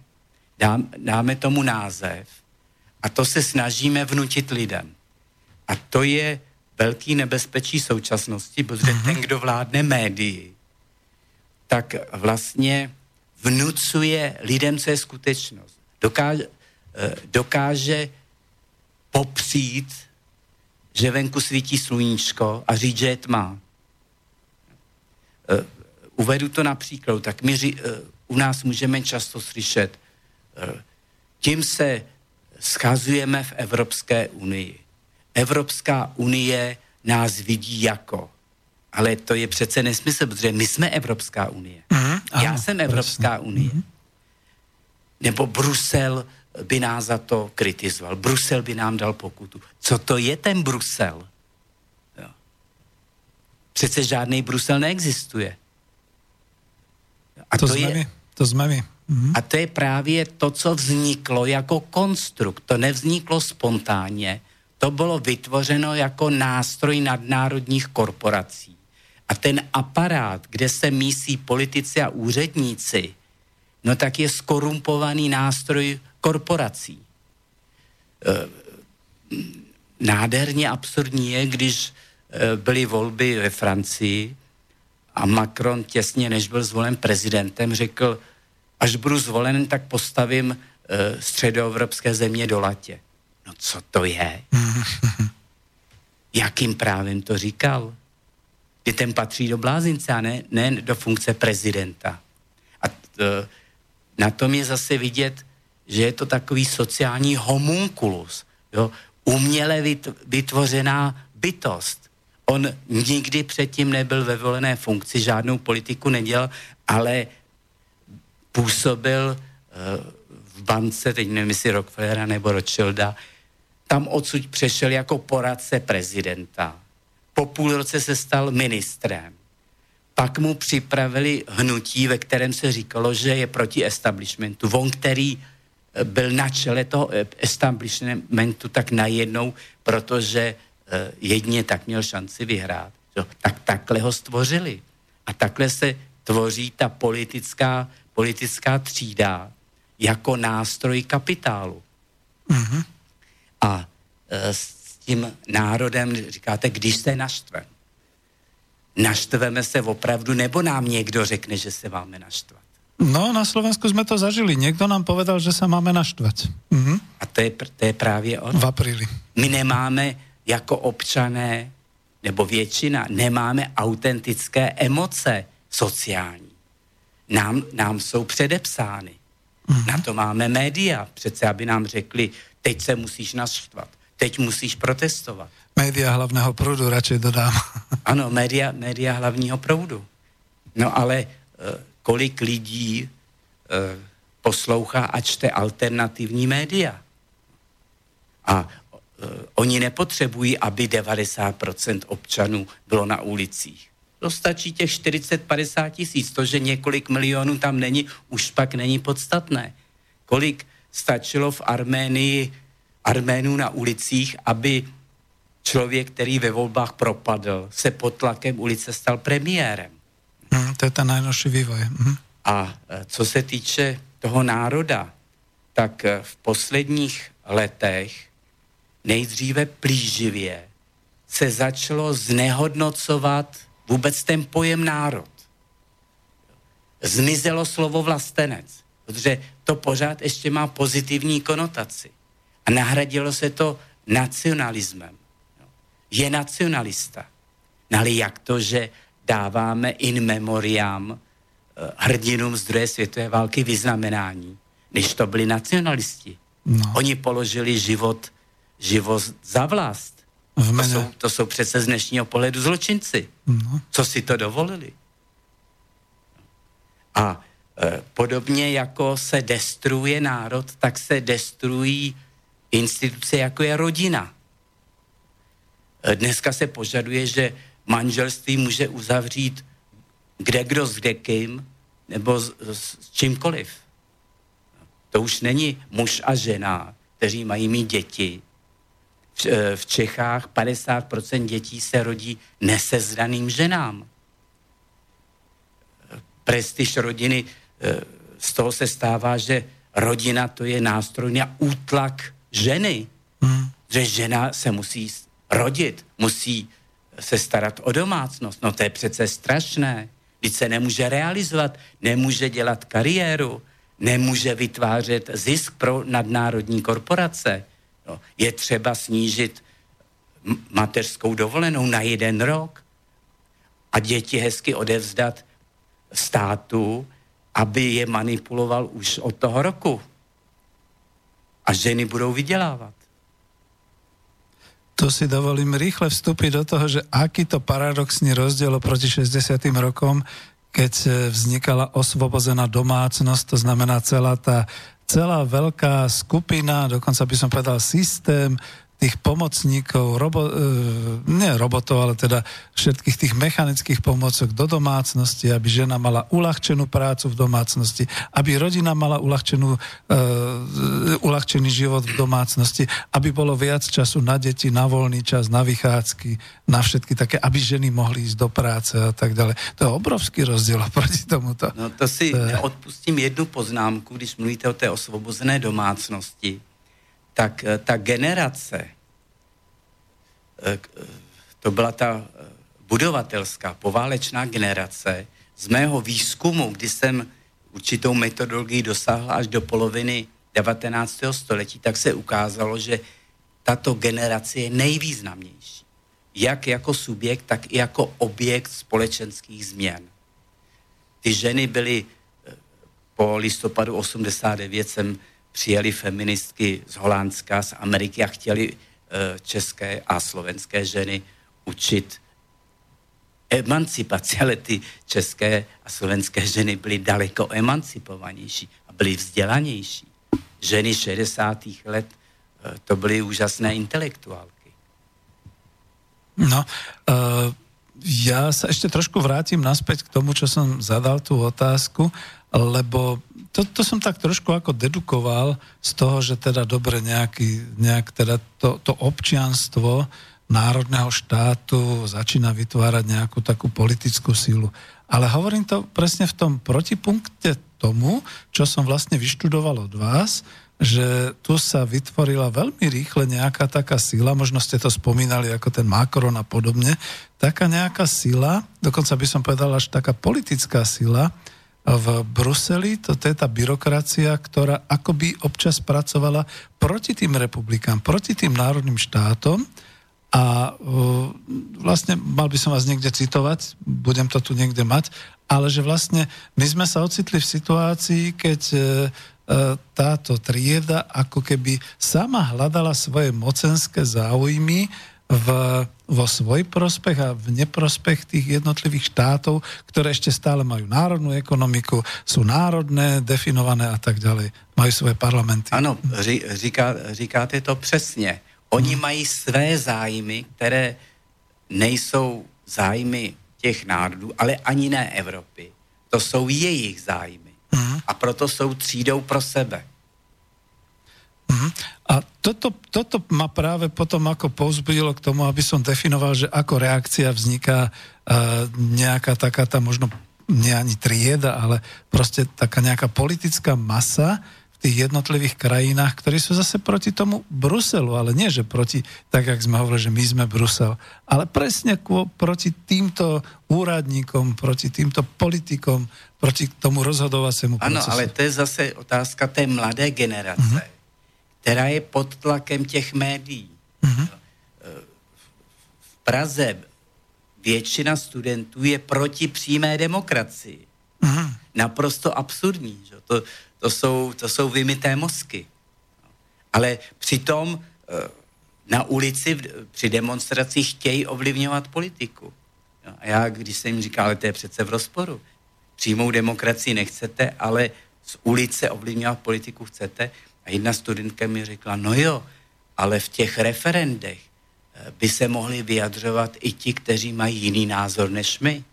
dáme tomu název a to se snažíme vnutit lidem. A to je velký nebezpečí současnosti, protože mhm. ten, kdo vládne médii, tak vlastně vnucuje lidem, co je skutečnost. Dokáže, eh, dokáže popřít, že venku svítí sluníčko a říct, že je tma. Uh, uvedu to například, tak my uh, u nás můžeme často slyšet, uh, tím se schazujeme v Evropské unii. Evropská unie nás vidí jako. Ale to je přece nesmysl, protože my jsme Evropská unie. Mm, Já jsem Evropská prosím. unie. Mm. Nebo Brusel by nás za to kritizoval. Brusel by nám dal pokutu. Co to je ten Brusel? Jo. Přece žádný Brusel neexistuje. A to, to jsme je, my. To jsme my. Mhm. A to je právě to, co vzniklo jako konstrukt. To nevzniklo spontánně, to bylo vytvořeno jako nástroj nadnárodních korporací. A ten aparát, kde se mísí politici a úředníci, no tak je skorumpovaný nástroj korporací. E, nádherně absurdní je, když e, byly volby ve Francii a Macron těsně, než byl zvolen prezidentem, řekl, až budu zvolen, tak postavím e, středoevropské země do latě. No co to je? Jakým právem to říkal? Kdy ten patří do blázince a ne, ne do funkce prezidenta. A t, na tom je zase vidět, že je to takový sociální homunculus. Jo? Uměle vytvořená bytost. On nikdy předtím nebyl ve volené funkci, žádnou politiku nedělal, ale působil uh, v bance, teď nevím, jestli Rockefellera nebo Rothschilda, tam odsud přešel jako poradce prezidenta. Po půl roce se stal ministrem. Pak mu připravili hnutí, ve kterém se říkalo, že je proti establishmentu. On, který eh, byl na čele toho eh, establishmentu, tak najednou, protože eh, jedině tak měl šanci vyhrát. Tak takhle ho stvořili. A takhle se tvoří ta politická, politická třída, jako nástroj kapitálu. Mm-hmm. A s tím národem říkáte, když se naštve. Naštveme se opravdu, nebo nám někdo řekne, že se máme naštvat? No, na Slovensku jsme to zažili. Někdo nám povedal, že se máme naštvat. Mm-hmm. A to je, to je právě on. V apríli. My nemáme jako občané, nebo většina, nemáme autentické emoce sociální. Nám, nám jsou předepsány. Mm-hmm. Na to máme média, přece aby nám řekli, teď se musíš naštvat, teď musíš protestovat. Média hlavného proudu radši dodám. ano, média, média hlavního proudu. No ale e, kolik lidí e, poslouchá a čte alternativní média. A e, oni nepotřebují, aby 90% občanů bylo na ulicích. To stačí těch 40-50 tisíc. To, že několik milionů tam není, už pak není podstatné. Kolik stačilo v Arménii Arménů na ulicích, aby člověk, který ve volbách propadl, se pod tlakem ulice stal premiérem. Mm, to je ten nejnožší vývoj. Mm. A e, co se týče toho národa, tak e, v posledních letech nejdříve plíživě se začalo znehodnocovat vůbec ten pojem národ. Zmizelo slovo vlastenec, protože to pořád ještě má pozitivní konotaci. A nahradilo se to nacionalismem. Je nacionalista. No ale jak to, že dáváme in memoriam eh, hrdinům z druhé světové války vyznamenání, než to byli nacionalisti. No. Oni položili život, život za vlast. To, jsou, to jsou přece z dnešního pohledu zločinci. No. Co si to dovolili? A e, podobně jako se destruuje národ, tak se destruují instituce, jako je rodina. E, dneska se požaduje, že manželství může uzavřít kde kdo s kde kým, nebo s, s čímkoliv. To už není muž a žena, kteří mají mít děti, Eh, v Čechách 50% dětí se rodí nesezdaným ženám. Prestiž rodiny, eh, z toho se stává, že rodina to je nástroj na útlak ženy. Hmm. Že žena se musí rodit, musí se starat o domácnost. No to je přece strašné. Když se nemůže realizovat, nemůže dělat kariéru, nemůže vytvářet zisk pro nadnárodní korporace. No, je třeba snížit mateřskou dovolenou na jeden rok a děti hezky odevzdat státu, aby je manipuloval už od toho roku. A ženy budou vydělávat. To si dovolím rýchle vstúpiť do toho, že aký to paradoxný rozdiel oproti 60. rokom, keď vznikala osvobozená domácnosť, to znamená celá tá celá veľká skupina, dokonca by som povedal systém tých pomocníkov, robo, e, nie robotov, ale teda všetkých tých mechanických pomocok do domácnosti, aby žena mala uľahčenú prácu v domácnosti, aby rodina mala uľahčenú, e, uľahčený život v domácnosti, aby bolo viac času na deti, na voľný čas, na vychádzky, na všetky také, aby ženy mohli ísť do práce a tak ďalej. To je obrovský rozdiel oproti tomuto. No to si to je... odpustím jednu poznámku, když mluvíte o té osvobozené domácnosti tak eh, ta generace, eh, to byla ta eh, budovatelská, poválečná generace, z mého výzkumu, kdy jsem určitou metodologii dosáhl až do poloviny 19. století, tak se ukázalo, že tato generace je nejvýznamnější. Jak jako subjekt, tak i jako objekt společenských změn. Ty ženy byly eh, po listopadu 89 jsem přijeli feministky z Holandska, z Ameriky a chtěli eh, české a slovenské ženy učit emancipaci, ale ty české a slovenské ženy byly daleko emancipovanější a byly vzdělanější. Ženy 60. let eh, to byly úžasné intelektuálky. No, uh, ja sa ešte trošku vrátim naspäť k tomu, čo som zadal tú otázku, lebo to, to som tak trošku ako dedukoval z toho, že teda dobre nejaký, nejak teda to, to občianstvo národného štátu začína vytvárať nejakú takú politickú sílu. Ale hovorím to presne v tom protipunkte tomu, čo som vlastne vyštudoval od vás, že tu sa vytvorila veľmi rýchle nejaká taká sila, možno ste to spomínali ako ten Macron a podobne, taká nejaká sila, dokonca by som povedal až taká politická sila v Bruseli, to, to je tá byrokracia, ktorá akoby občas pracovala proti tým republikám, proti tým národným štátom. A uh, mal by som vás niekde citovať, budem to tu niekde mať, ale že vlastne my sme sa ocitli v situácii, keď uh, táto trieda ako keby sama hľadala svoje mocenské záujmy v, vo svoj prospech a v neprospech tých jednotlivých štátov, ktoré ešte stále majú národnú ekonomiku, sú národné, definované a tak ďalej. Mají svoje parlamenty. Ano, říká, říkáte to přesně. Oni hmm. mají své zájmy, které nejsou zájmy těch národů, ale ani ne Evropy. To jsou jejich zájmy. Mm. A proto jsou třídou pro sebe. Mm. A toto, toto ma práve potom ako povzbudilo k tomu, aby som definoval, že ako reakcia vzniká uh, nejaká taká tá možno nie ani trieda, ale proste taká nejaká politická masa, tých jednotlivých krajinách, ktorí sú zase proti tomu Bruselu, ale nie, že proti, tak jak sme hovorili, že my sme Brusel, ale presne proti týmto úradníkom, proti týmto politikom, proti tomu rozhodovacímu procesu. Ano, ale to je zase otázka té mladé generace, uh-huh. Která je pod tlakem těch médií. Uh-huh. V Praze většina studentů je proti přímé demokracii. Uh-huh. Naprosto absurdní. Že? To, to jsou, to jsou vymité mozky. Ale přitom eh, na ulici při demonstracích chtějí ovlivňovat politiku. A já, když jsem jim říkal, ale to je přece v rozporu. Přímou demokracii nechcete, ale z ulice ovlivňovat politiku chcete. A jedna studentka mi řekla, no jo, ale v těch referendech eh, by se mohli vyjadřovat i ti, kteří mají jiný názor než my.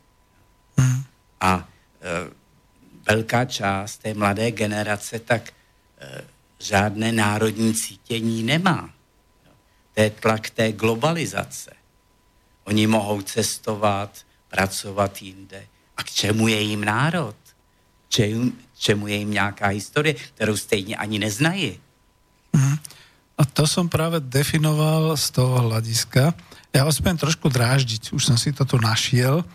Hmm. A e, velká část té mladé generace tak e, žádné národní cítění nemá. To je tlak té globalizace. Oni mohou cestovat, pracovat jinde. A k čemu je jim národ? Čemu, čemu je jim nějaká historie, kterou stejně ani neznají? Mm. A to som práve definoval z toho hľadiska. Ja vás budem trošku dráždiť, už som si to tu našiel,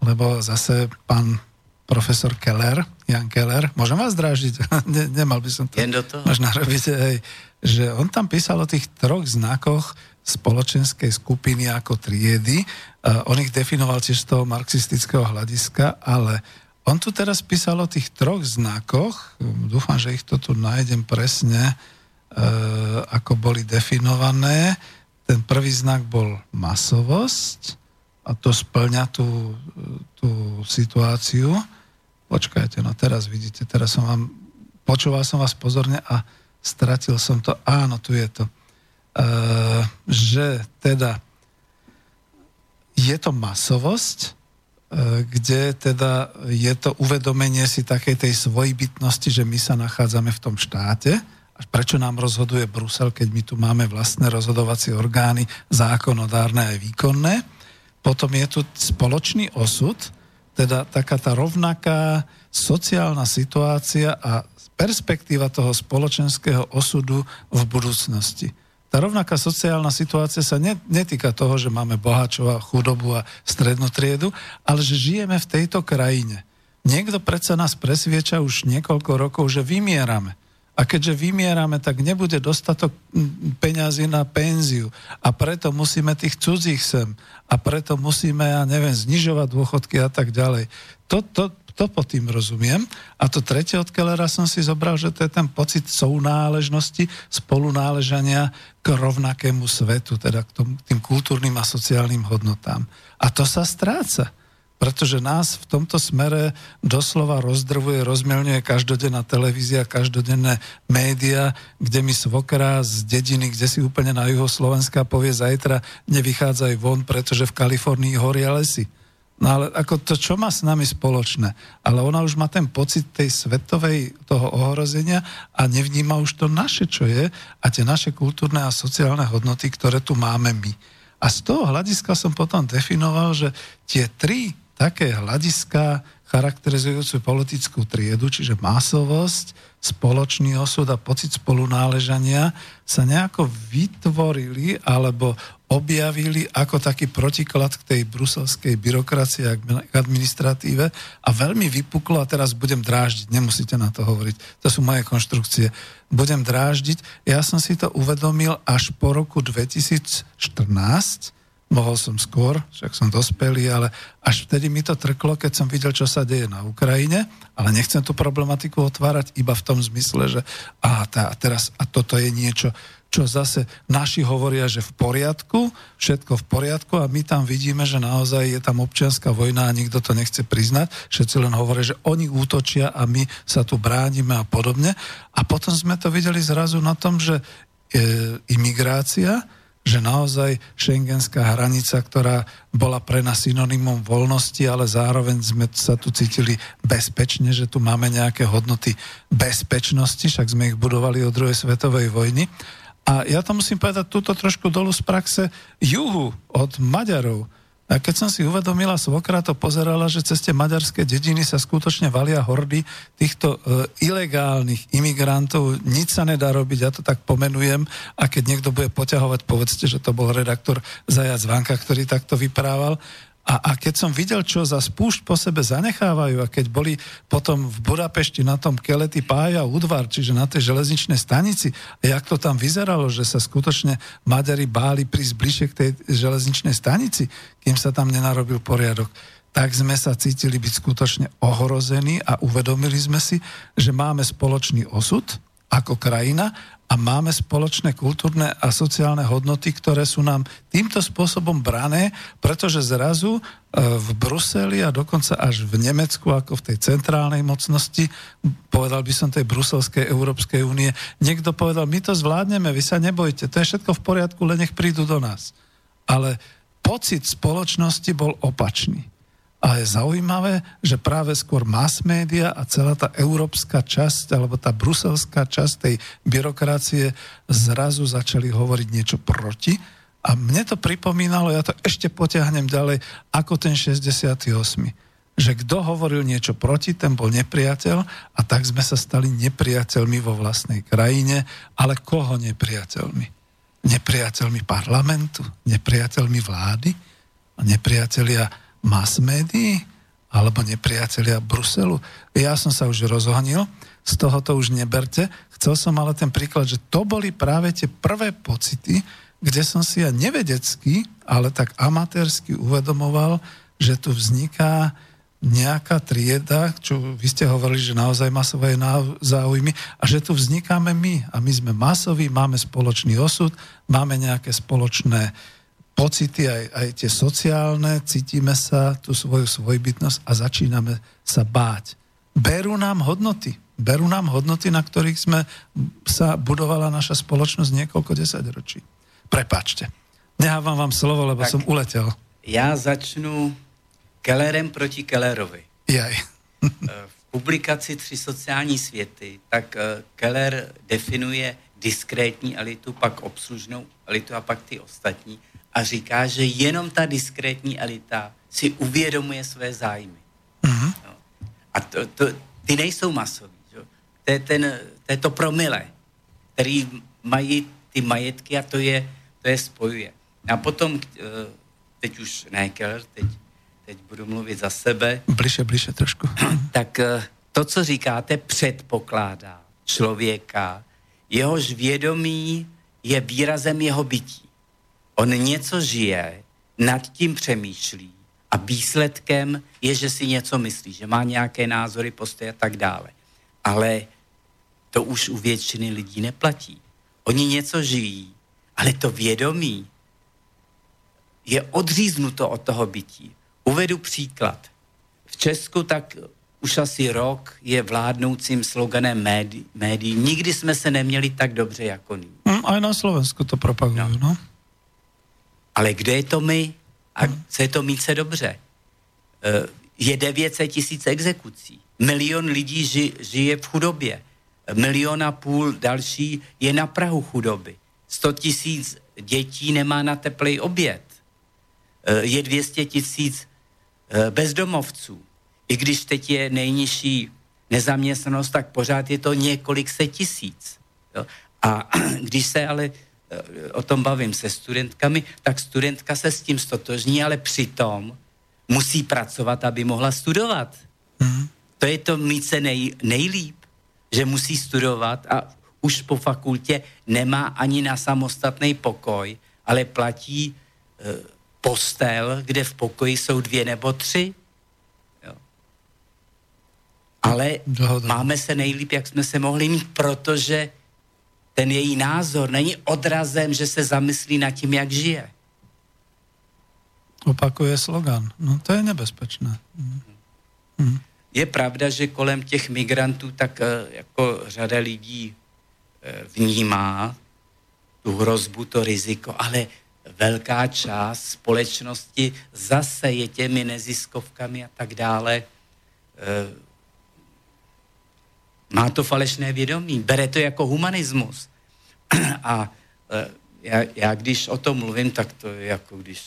lebo zase pán profesor Keller, Jan Keller, môžem vás drážiť? ne, nemal by som to Jen do toho. možno robiť, hej, že on tam písal o tých troch znakoch spoločenskej skupiny ako triedy. Uh, on ich definoval tiež z toho marxistického hľadiska, ale on tu teraz písal o tých troch znakoch, dúfam, že ich to tu nájdem presne, uh, ako boli definované. Ten prvý znak bol masovosť a to splňa tú, tú situáciu. Počkajte, no teraz vidíte, teraz som vám, počúval som vás pozorne a stratil som to. Áno, tu je to. E, že teda je to masovosť, e, kde teda je to uvedomenie si takej tej svojbytnosti, že my sa nachádzame v tom štáte, a prečo nám rozhoduje Brusel, keď my tu máme vlastné rozhodovacie orgány, zákonodárne aj výkonné. Potom je tu spoločný osud, teda taká tá rovnaká sociálna situácia a perspektíva toho spoločenského osudu v budúcnosti. Tá rovnaká sociálna situácia sa netýka toho, že máme bohačov a chudobu a strednú triedu, ale že žijeme v tejto krajine. Niekto predsa nás presvieča už niekoľko rokov, že vymierame. A keďže vymierame, tak nebude dostatok peňazí na penziu. A preto musíme tých cudzích sem. A preto musíme, ja neviem, znižovať dôchodky a tak ďalej. To, to, to pod tým rozumiem. A to tretie od Kellera som si zobral, že to je ten pocit sounáležnosti, spolunáležania k rovnakému svetu, teda k tom, tým kultúrnym a sociálnym hodnotám. A to sa stráca pretože nás v tomto smere doslova rozdrvuje, rozmelňuje každodenná televízia, každodenné média, kde mi svokra z dediny, kde si úplne na juho Slovenska povie zajtra nevychádzaj von, pretože v Kalifornii horia lesy. No ale ako to, čo má s nami spoločné? Ale ona už má ten pocit tej svetovej toho ohrozenia a nevníma už to naše, čo je a tie naše kultúrne a sociálne hodnoty, ktoré tu máme my. A z toho hľadiska som potom definoval, že tie tri také hľadiska charakterizujúcu politickú triedu, čiže masovosť, spoločný osud a pocit spolunáležania sa nejako vytvorili alebo objavili ako taký protiklad k tej bruselskej byrokracii a k administratíve a veľmi vypuklo a teraz budem dráždiť, nemusíte na to hovoriť, to sú moje konštrukcie, budem dráždiť. Ja som si to uvedomil až po roku 2014, mohol som skôr, však som dospelý, ale až vtedy mi to trklo, keď som videl, čo sa deje na Ukrajine, ale nechcem tú problematiku otvárať iba v tom zmysle, že a, tá, a teraz a toto je niečo, čo zase naši hovoria, že v poriadku, všetko v poriadku a my tam vidíme, že naozaj je tam občianská vojna a nikto to nechce priznať. Všetci len hovoria, že oni útočia a my sa tu bránime a podobne. A potom sme to videli zrazu na tom, že e, imigrácia, že naozaj šengenská hranica, ktorá bola pre nás synonymom voľnosti, ale zároveň sme sa tu cítili bezpečne, že tu máme nejaké hodnoty bezpečnosti, však sme ich budovali od druhej svetovej vojny. A ja to musím povedať túto trošku dolu z praxe juhu od Maďarov a keď som si uvedomila, svokra to pozerala, že cez tie maďarské dediny sa skutočne valia hordy týchto e, ilegálnych imigrantov, nič sa nedá robiť, ja to tak pomenujem. A keď niekto bude poťahovať, povedzte, že to bol redaktor Zajac Vanka, ktorý takto vyprával, a, a keď som videl, čo za spúšť po sebe zanechávajú a keď boli potom v Budapešti na tom Kelety Pája Udvar, čiže na tej železničnej stanici, jak to tam vyzeralo, že sa skutočne Maďari báli prísť bližšie k tej železničnej stanici, kým sa tam nenarobil poriadok, tak sme sa cítili byť skutočne ohrození a uvedomili sme si, že máme spoločný osud ako krajina a máme spoločné kultúrne a sociálne hodnoty, ktoré sú nám týmto spôsobom brané, pretože zrazu e, v Bruseli a dokonca až v Nemecku, ako v tej centrálnej mocnosti, povedal by som tej bruselskej Európskej únie, niekto povedal, my to zvládneme, vy sa nebojte, to je všetko v poriadku, len nech prídu do nás. Ale pocit spoločnosti bol opačný. A je zaujímavé, že práve skôr mass media a celá tá európska časť, alebo tá bruselská časť tej byrokracie zrazu začali hovoriť niečo proti. A mne to pripomínalo, ja to ešte potiahnem ďalej, ako ten 68 že kto hovoril niečo proti, ten bol nepriateľ a tak sme sa stali nepriateľmi vo vlastnej krajine, ale koho nepriateľmi? Nepriateľmi parlamentu, nepriateľmi vlády nepriatelia mass médií alebo nepriatelia Bruselu. Ja som sa už rozhonil, z toho to už neberte. Chcel som ale ten príklad, že to boli práve tie prvé pocity, kde som si ja nevedecky, ale tak amatérsky uvedomoval, že tu vzniká nejaká trieda, čo vy ste hovorili, že naozaj masové záujmy a že tu vznikáme my a my sme masoví, máme spoločný osud, máme nejaké spoločné pocity, aj, aj tie sociálne, cítime sa, tú svoju svojbytnosť a začíname sa báť. Berú nám hodnoty. Berú nám hodnoty, na ktorých sme sa budovala naša spoločnosť niekoľko desaťročí. Prepačte. Nehávam vám slovo, lebo tak som uletel. Já začnu Kellerem proti Kellerovi. Jaj. v publikaci Tři sociální světy, tak eh, Keller definuje diskrétní elitu, pak obslužnou elitu a pak ty ostatní a říká, že jenom ta diskrétní elita si uvědomuje své zájmy. Mm-hmm. No. A to, to, ty nejsou masoví. Že? To, je ten, to je to promile, který mají ty majetky a to je, to je spojuje. A potom, eh, teď už ne Keller, teď, teď budu mluvit za sebe. Bliže, bliže trošku. Tak eh, to, co říkáte, předpokládá, člověka, jehož vědomí je výrazem jeho bytí. On něco žije, nad tím přemýšlí a výsledkem je, že si něco myslí, že má nějaké názory, postoje a tak dále. Ale to už u většiny lidí neplatí. Oni něco žijí, ale to vědomí je odříznuto od toho bytí. Uvedu příklad. V Česku tak už asi rok je vládnoucím sloganem médií. Médi. Nikdy jsme se neměli tak dobře jako nyní. Hm, aj na Slovensku to propagují, no. no. Ale kde je to my? A co je to mít se dobře? Eh, Je 900 tisíc exekucí. Milion lidí ži, žije v chudobě. Milion a půl další je na Prahu chudoby. 100 tisíc dětí nemá na teplej oběd. Eh, Je 200 tisíc eh, bezdomovců. I když teď je nejnižší nezaměstnanost, tak pořád je to několik set tisíc. A když se ale o tom bavím se studentkami, tak studentka se s tím stotožní, ale přitom musí pracovat, aby mohla studovat. Mhm. To je to mít se nej, nejlíp, že musí studovat a už po fakultě nemá ani na samostatný pokoj, ale platí e, postel, kde v pokoji jsou dvě nebo tři. Jo. Ale Dohoda. máme se nejlíp, jak jsme se mohli mít, protože ten její názor není odrazem, že se zamyslí nad tím, jak žije. Opakuje slogan. No to je nebezpečné. Hm. Je pravda, že kolem těch migrantů tak eh, jako řada lidí eh, vnímá tu hrozbu, to riziko, ale velká část společnosti zase je těmi neziskovkami a tak dále. Má to falešné vědomí, bere to jako humanismus. A eh, já, já když o tom mluvím, tak to je jako když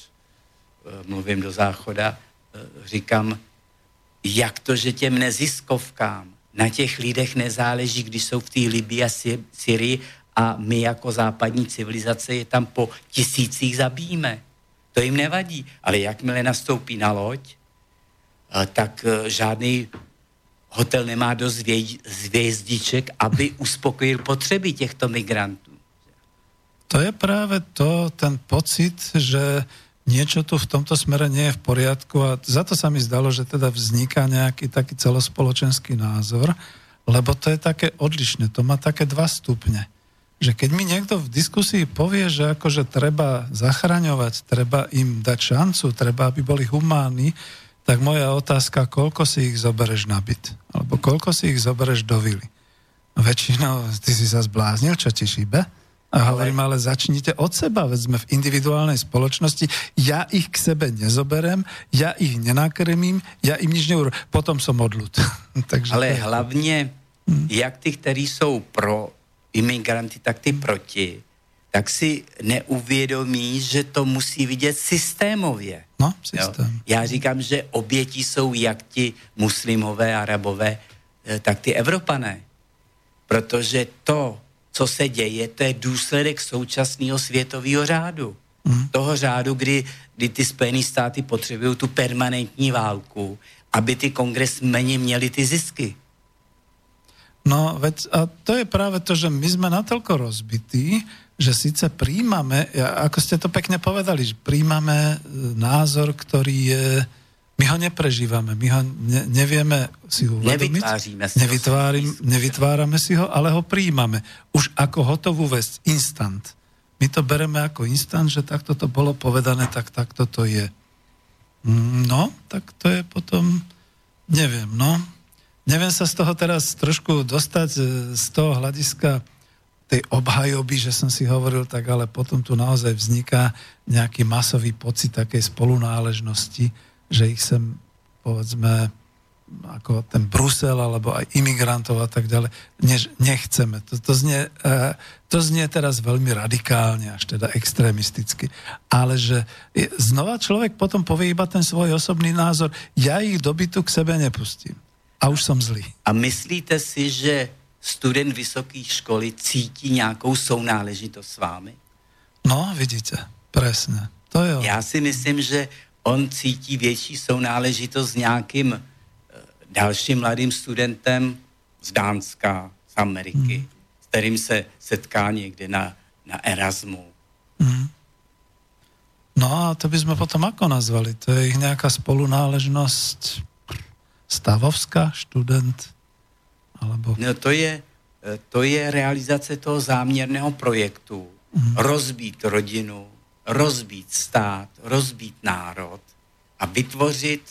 eh, mluvím do záchoda, eh, říkám, jak to, že těm neziskovkám na těch lidech nezáleží, když jsou v té Libii a Sy- Syrii a my jako západní civilizace je tam po tisících zabijíme. To jim nevadí. Ale jakmile nastoupí na loď, tak žádný hotel nemá dost hvězdiček, aby uspokojil potřeby těchto migrantů. To je práve to, ten pocit, že niečo tu v tomto smere nie je v poriadku a za to sa mi zdalo, že teda vzniká nejaký taký celospoločenský názor, lebo to je také odlišné, to má také dva stupne. Že keď mi niekto v diskusii povie, že akože treba zachraňovať, treba im dať šancu, treba, aby boli humánni, tak moja otázka, koľko si ich zobereš na byt? Alebo koľko si ich zobereš do vily? Väčšinou, ty si sa zbláznil, čo ti šíbe? A hovorím, ale začnite od seba, veď sme v individuálnej spoločnosti, ja ich k sebe nezoberem, ja ich nenakrmím, ja im nič neurobím, potom som odľud. Takže Ale to hlavně, jak ty, kteří jsou pro imigranty, tak ty proti, tak si neuvědomí, že to musí vidět systémově. No, Jo. systém. Já říkám, že oběti jsou jak ti muslimové, arabové, eh, tak ty Evropané. Protože to, co se děje, to je důsledek současného světového řádu. Mhm. Toho řádu, kdy, kdy ty Spojené státy potřebují tu permanentní válku, aby ty kongresmeni měli ty zisky. No, veď, a to je práve to, že my sme natoľko rozbití, že síce príjmame, ako ste to pekne povedali, že príjmame e, názor, ktorý je, my ho neprežívame, my ho ne, nevieme si uvedomiť. Nevytváříme si Nevytvárim, svým spôsobom. nevytvárame si ho, ale ho príjmame. Už ako hotovú vec, instant. My to bereme ako instant, že takto to bolo povedané, tak takto to je. Mm, No, tak to je potom, neviem, no. Neviem sa z toho teraz trošku dostať e, z toho hľadiska tej obhajoby, že som si hovoril tak, ale potom tu naozaj vzniká nejaký masový pocit takej spolunáležnosti, že ich sem, povedzme, ako ten Brusel alebo aj imigrantov a tak ďalej, než nechceme. To, to, znie, eh, to znie teraz veľmi radikálne, až teda extrémisticky. Ale že znova človek potom povie iba ten svoj osobný názor, ja ich do bytu k sebe nepustím. A už som zlý. A myslíte si, že student vysoké školy cítí nějakou sounáležitost s vámi? No, vidíte, presne. To ono. Já si myslím, že on cítí větší sounáležitost s nějakým eh, dalším mladým studentem z Dánska, z Ameriky, s kterým se setká někde na, na Erasmu. No a to by sme potom ako nazvali? To je ich nejaká spolunáležnosť stavovská, študent? Alebo... No to je, eh, to je realizace toho záměrného projektu. Mm. Rozbít rodinu, rozbít stát, rozbít národ a vytvořit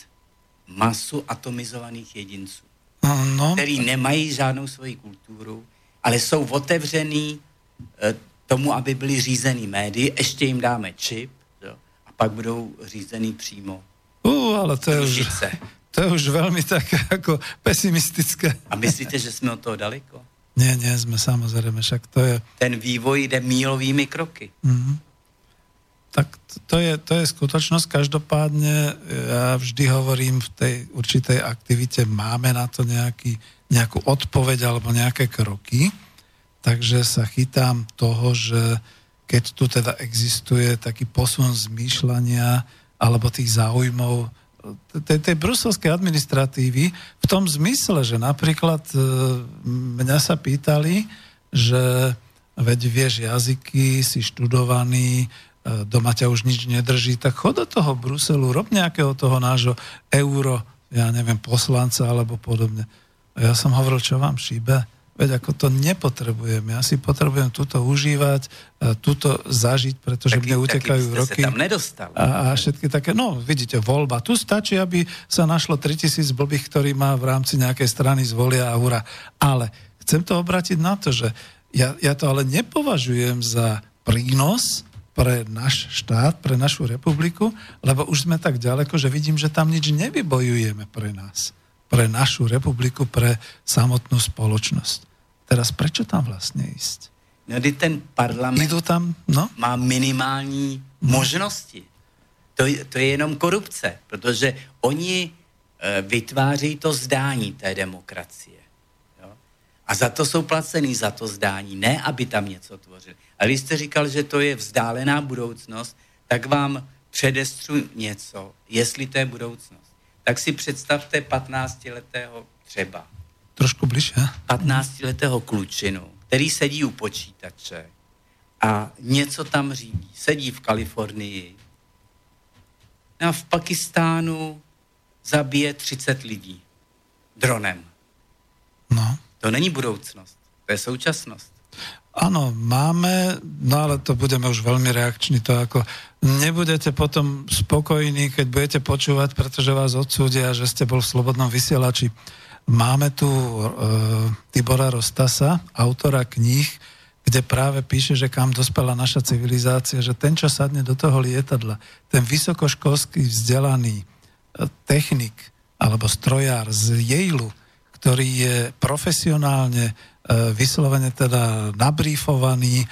masu atomizovaných jedinců, No, který nemají žádnou svoji kulturu, ale jsou otevřený eh, tomu, aby byli řízený médii, ještě jim dáme čip jo, a pak budou řízený přímo. uh, ale to je, už. To je už veľmi také ako pesimistické. A myslíte, že jsme od toho daleko? Nie, nie, sme samozrejme, však to je... Ten vývoj jde mílovými kroky. Mhm. Tak to je, to je skutočnosť. Každopádne ja vždy hovorím v tej určitej aktivite, máme na to nejaký, nejakú odpoveď alebo nejaké kroky, takže sa chytám toho, že keď tu teda existuje taký posun zmýšľania alebo tých záujmov tej, tej bruselskej administratívy v tom zmysle, že napríklad e, mňa sa pýtali, že veď vieš jazyky, si študovaný, e, doma ťa už nič nedrží, tak chod do toho Bruselu, rob nejakého toho nášho euro, ja neviem, poslanca alebo podobne. A ja som hovoril, čo vám šíbe? Veď ako to nepotrebujem. Ja si potrebujem túto užívať, túto zažiť, pretože mne utekajú jste roky. tam nedostali. A, a všetky také, no vidíte, voľba. Tu stačí, aby sa našlo 3000 blbých, ktorí má v rámci nejakej strany zvolia a hura. Ale chcem to obratiť na to, že ja, ja to ale nepovažujem za prínos pre náš štát, pre našu republiku, lebo už sme tak ďaleko, že vidím, že tam nič nevybojujeme pre nás, pre našu republiku, pre samotnú spoločnosť. Teraz prečo tam vlastne ísť? No, kdy ten parlament tam, no? má minimální možnosti. To, je- to je jenom korupce, protože oni e, vytváří to zdání té demokracie. Jo? A za to jsou placený, za to zdání, ne aby tam něco tvořili. A když jste říkal, že to je vzdálená budoucnost, tak vám předestřu něco, jestli to je budoucnost. Tak si představte 15-letého třeba, Trošku bližšie. 15-letého klučinu, který sedí u počítače a něco tam řídí. Sedí v Kalifornii a v Pakistánu zabije 30 lidí dronem. No. To není budoucnost, to je současnost. Áno, máme, no ale to budeme už veľmi reakční, to ako nebudete potom spokojní, keď budete počúvať, pretože vás odsúdia, že ste bol v Slobodnom vysielači. Máme tu e, Tibora Rostasa, autora kníh, kde práve píše, že kam dospela naša civilizácia, že ten, čo sadne do toho lietadla, ten vysokoškolský vzdelaný e, technik alebo strojár z Yale, ktorý je profesionálne e, vyslovene teda nabrífovaný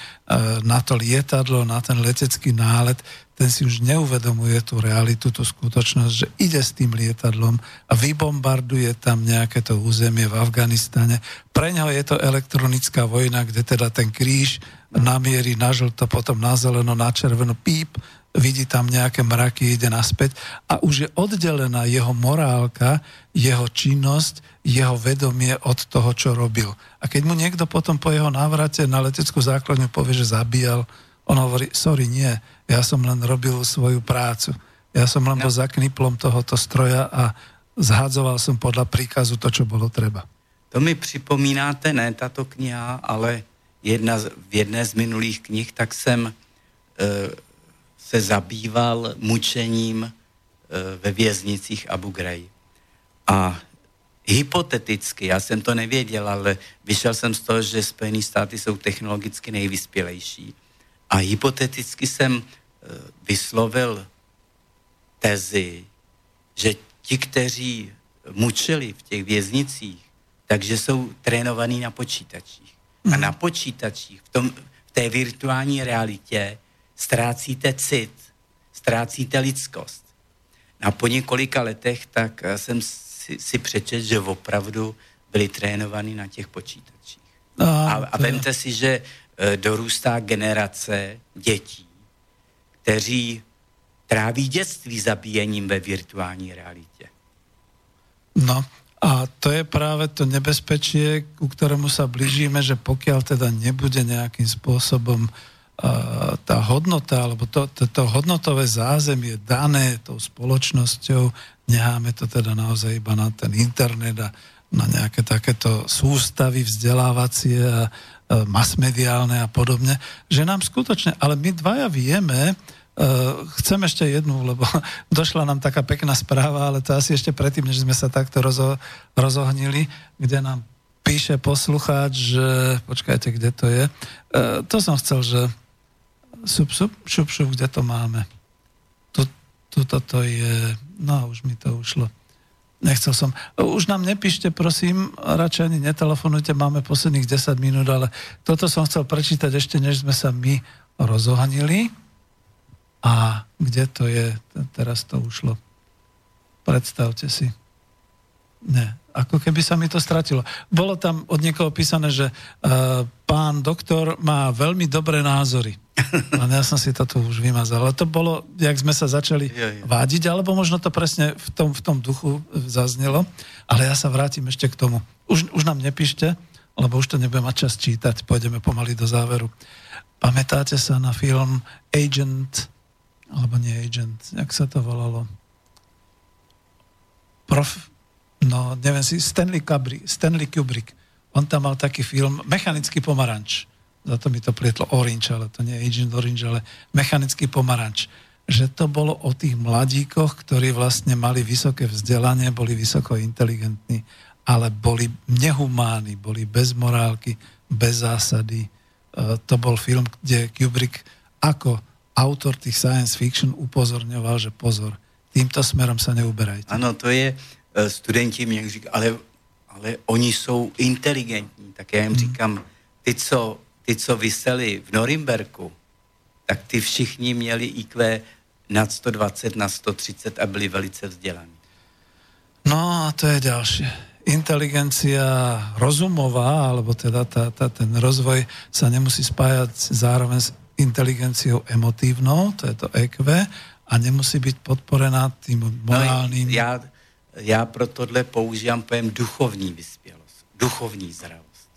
na to lietadlo, na ten letecký nálet, ten si už neuvedomuje tú realitu, tú skutočnosť, že ide s tým lietadlom a vybombarduje tam nejaké to územie v Afganistane. Pre ňoho je to elektronická vojna, kde teda ten kríž namierí na žlto, potom na zeleno, na červeno, píp, vidí tam nejaké mraky, ide naspäť a už je oddelená jeho morálka, jeho činnosť, jeho vedomie od toho, čo robil. A keď mu niekto potom po jeho návrate na leteckú základňu povie, že zabíjal, on hovorí, sorry, nie, ja som len robil svoju prácu. Ja som len bol za kniplom tohoto stroja a zhadzoval som podľa príkazu to, čo bolo treba. To mi připomínáte, ne tato kniha, ale jedna, z- v jedné z minulých knih, tak jsem e, se zabýval mučením e, ve věznicích Abu Ghraib. A hypoteticky, já jsem to nevěděl, ale vyšel jsem z toho, že Spojené státy jsou technologicky nejvyspělejší. A hypoteticky jsem e, vyslovil tezi, že ti, kteří mučili v těch věznicích, takže jsou trénovaní na počítačích. A na počítačích, v, tom, v té virtuální realitě, ztrácíte cit, ztrácíte lidskost. A po několika letech tak eh, jsem si, si přečet, že opravdu byli trénovaní na těch počítačích. A, a vemte si, že dorůstá generace dětí, kteří tráví dětství zabíjením ve virtuální realitě. No A to je práve to nebezpečie, ku ktorému sa blížime, že pokiaľ teda nebude nejakým spôsobom tá hodnota, alebo to, to, to hodnotové zázemie dané tou spoločnosťou, necháme to teda naozaj iba na ten internet a na nejaké takéto sústavy vzdelávacie a masmediálne a podobne, že nám skutočne, ale my dvaja vieme, Uh, chcem ešte jednu, lebo došla nám taká pekná správa, ale to asi ešte predtým, než sme sa takto rozo, rozohnili, kde nám píše poslucháč, že počkajte, kde to je. Uh, to som chcel, že sup, sup, šup, šup, kde to máme? Tu, tuto to je, no už mi to ušlo. Nechcel som. Už nám nepíšte, prosím, radšej ani netelefonujte, máme posledných 10 minút, ale toto som chcel prečítať ešte, než sme sa my rozohanili. A kde to je? Teraz to ušlo. Predstavte si. Ne, ako keby sa mi to stratilo. Bolo tam od niekoho písané, že uh, pán doktor má veľmi dobré názory. A ja som si to tu už vymazal. Ale to bolo, jak sme sa začali vádiť, alebo možno to presne v tom, v tom duchu zaznelo. Ale ja sa vrátim ešte k tomu. Už, už nám nepíšte, lebo už to nebudem mať čas čítať. Pôjdeme pomaly do záveru. Pamätáte sa na film Agent alebo nie agent, jak sa to volalo? Prof, no neviem si, Stanley, Kubrick, Stanley Kubrick. On tam mal taký film Mechanický pomaranč. Za to mi to plietlo Orange, ale to nie je Agent Orange, ale Mechanický pomaranč. Že to bolo o tých mladíkoch, ktorí vlastne mali vysoké vzdelanie, boli vysoko inteligentní, ale boli nehumánni, boli bez morálky, bez zásady. E, to bol film, kde Kubrick ako autor tých science fiction upozorňoval, že pozor, týmto smerom sa neuberajte. Ano, to je, studenti mě říkají, ale, ale oni jsou inteligentní, tak já jim hmm. říkám, ty co, ty, co vyseli v Norimberku, tak ty všichni měli IQ nad 120, na 130 a byli velice vzdělaní. No a to je ďalšie. Inteligencia rozumová, alebo teda tá, tá, ten rozvoj sa nemusí spájať zároveň s inteligenciou emotívnou, to je to EQ, a nemusí být podporená tím morálním... No, já, já pro tohle používám pojem duchovní vyspělost, duchovní zralost.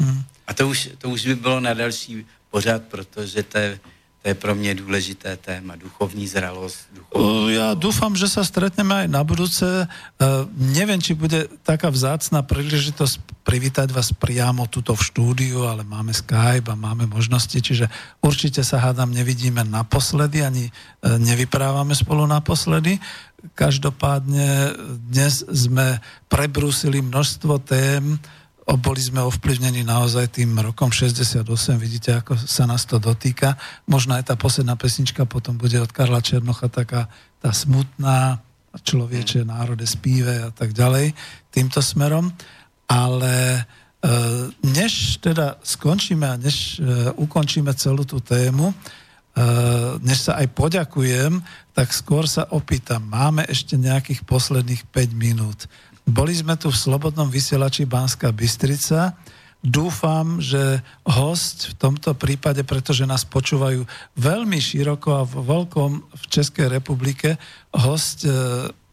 Hmm. A to už, to už by bylo na další pořád, protože to je to je pro mě důležité téma, duchovní zralost. Duchovní... Ja dúfam, že sa stretneme aj na budúce. Uh, neviem, či bude taká vzácná príležitosť privítať vás priamo tuto v štúdiu, ale máme Skype a máme možnosti, čiže určite sa hádam nevidíme naposledy, ani uh, nevyprávame spolu naposledy. Každopádne dnes sme prebrúsili množstvo tém, boli sme ovplyvnení naozaj tým rokom 68, vidíte, ako sa nás to dotýka. Možno aj tá posledná pesnička potom bude od Karla Černocha taká tá smutná, človeče, národe, spíve a tak ďalej, týmto smerom. Ale e, než teda skončíme a než e, ukončíme celú tú tému, než sa aj poďakujem, tak skôr sa opýtam, máme ešte nejakých posledných 5 minút. Boli sme tu v Slobodnom vysielači Banská Bystrica. Dúfam, že host v tomto prípade, pretože nás počúvajú veľmi široko a v veľkom v Českej republike, host e,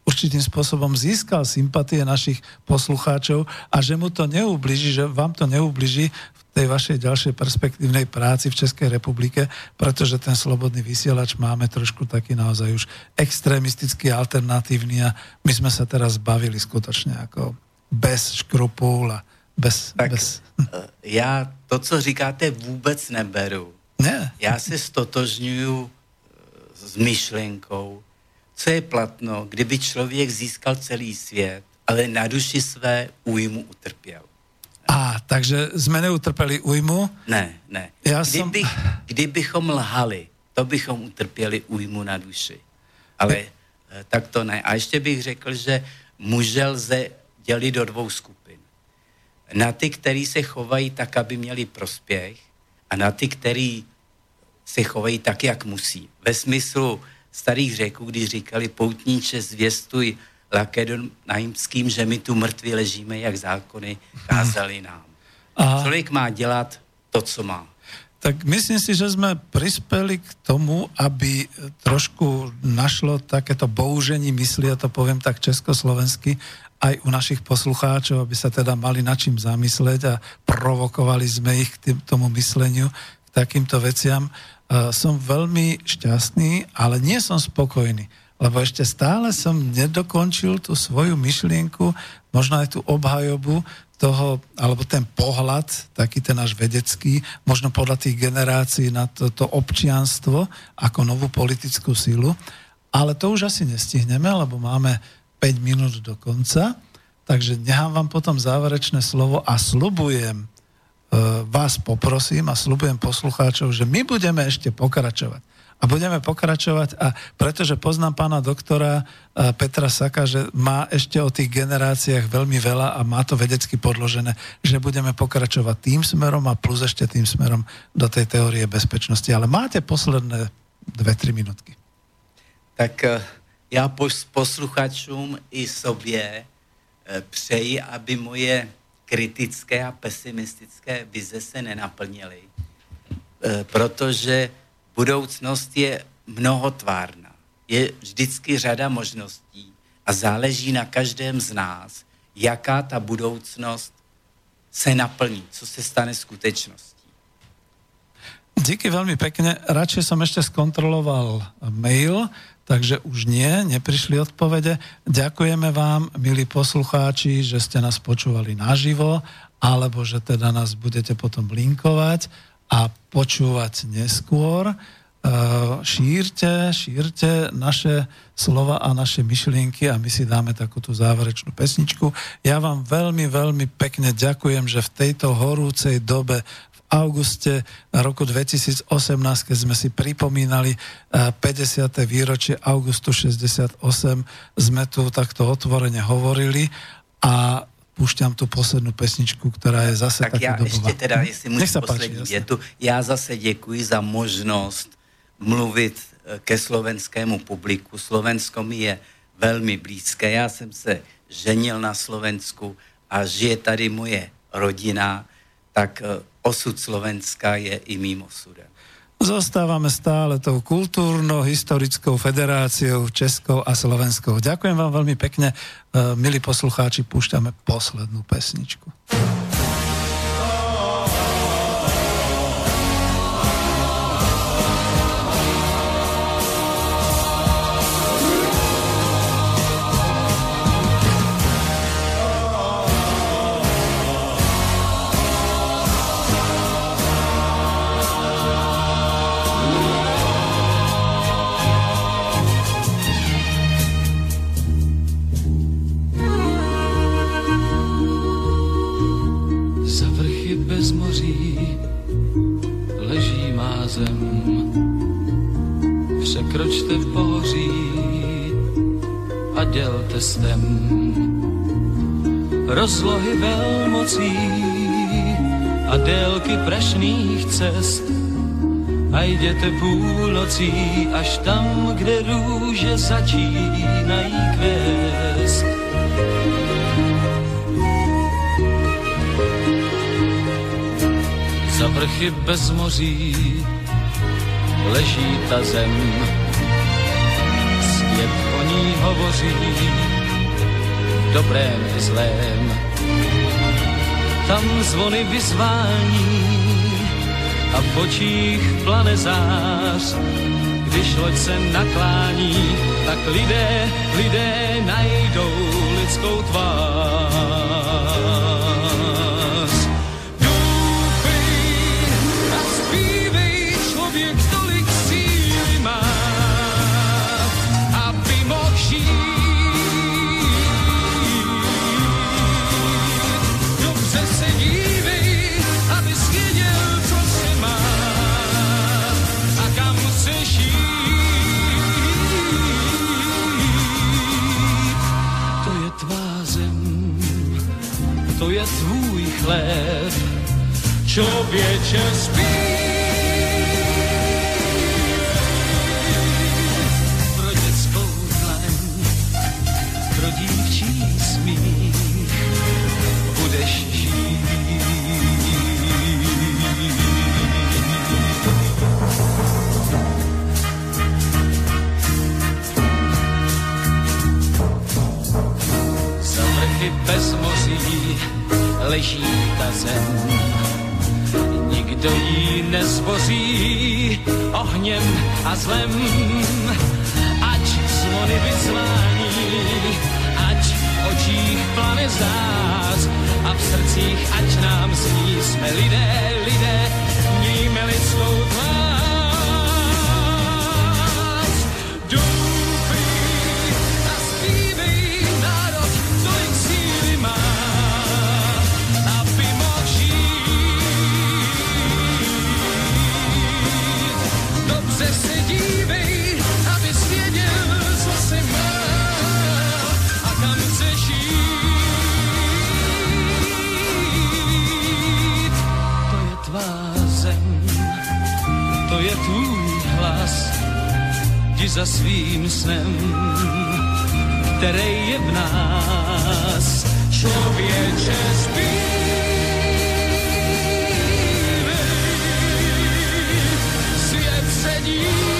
určitým spôsobom získal sympatie našich poslucháčov a že mu to neubliží, že vám to neubliží v tej vašej ďalšej perspektívnej práci v Českej republike, pretože ten slobodný vysielač máme trošku taký naozaj už extrémistický, alternatívny a my sme sa teraz bavili skutočne ako bez škrupul a bez... Tak bez... Eh, já to, co říkáte, vůbec neberu. Ne. Já se stotožňuju eh, s myšlenkou, co je platno, kdyby člověk získal celý svět, ale na duši své újmu utrpěl. A, takže jsme neutrpěli újmu? Ne, ne. Já Kdyby, jsem... Kdybychom lhali, to bychom utrpěli újmu na duši. Ale eh, tak to ne. A ještě bych řekl, že muže lze dělit do dvou skupin. Na ty, kteří se chovají tak, aby měli prospěch a na ty, kteří se chovají tak, jak musí. Ve smyslu starých řeků, když říkali poutníče zvěstuj lakedonajmským, že my tu mrtví ležíme, jak zákony kázali nám. A... Člověk má dělat to, co má. Tak myslím si, že sme prispeli k tomu, aby trošku našlo takéto boužení mysli, ja to poviem tak československy, aj u našich poslucháčov, aby sa teda mali na čím zamysleť a provokovali sme ich k tým, tomu mysleniu, k takýmto veciam. Uh, som veľmi šťastný, ale nie som spokojný, lebo ešte stále som nedokončil tú svoju myšlienku, možno aj tú obhajobu toho, alebo ten pohľad, taký ten náš vedecký, možno podľa tých generácií na to, to občianstvo ako novú politickú sílu, ale to už asi nestihneme, lebo máme 5 minút do konca, takže nechám vám potom záverečné slovo a slubujem, e, vás poprosím a slubujem poslucháčov, že my budeme ešte pokračovať a budeme pokračovať a pretože poznám pána doktora Petra Saka, že má ešte o tých generáciách veľmi veľa a má to vedecky podložené, že budeme pokračovať tým smerom a plus ešte tým smerom do tej teórie bezpečnosti. Ale máte posledné dve, tri minutky. Tak e, já posluchačům i sobě e, přeji, aby moje kritické a pesimistické vize se nenaplnily, protože budoucnost je mnohotvárná. Je vždycky řada možností a záleží na každém z nás, jaká ta budoucnost se naplní, co se stane skutečností. Díky veľmi pekne. Radšej som ešte skontroloval mail, takže už nie, neprišli odpovede. Ďakujeme vám, milí poslucháči, že ste nás počúvali naživo, alebo že teda nás budete potom linkovať a počúvať neskôr. E, šírte, šírte naše slova a naše myšlienky a my si dáme takú tú záverečnú pesničku. Ja vám veľmi, veľmi pekne ďakujem, že v tejto horúcej dobe v auguste roku 2018, keď sme si pripomínali 50. E, výročie augustu 68, sme tu takto otvorene hovorili a púšťam tu poslednú pesničku, která je zase tak taky já dobová. ještě teda, jestli můžu poslední páči, větu, já zase děkuji za možnost mluvit eh, ke slovenskému publiku. Slovensko mi je velmi blízké. Já jsem se ženil na Slovensku a žije tady moje rodina, tak eh, osud Slovenska je i mým osudem. Zostávame stále tou kultúrno-historickou federáciou Českou a Slovenskou. Ďakujem vám veľmi pekne, eh, milí poslucháči, púšťame poslednú pesničku. Rozlohy velmocí a délky prašných cest a jděte půlnocí až tam, kde růže začínají kvést. Za vrchy bez moří leží ta zem, svět o ní hovoří dobrém i zlém. Tam zvony vyzvání a v očích plane zář. Když loď se naklání, tak lidé, lidé najdou lidskou tvář. sled. Człowiecie, śpij! Leží ta zem. Nikdo ji nezboří ohněm a zlem, ať zvony vyzvání, ať v očích plane zář a v srdcích ať nám zní jsme lidé, lidé, mějme lidskou tvář. Jdi za svým snem, který je v nás. Člověče zpívej, svět se dívá,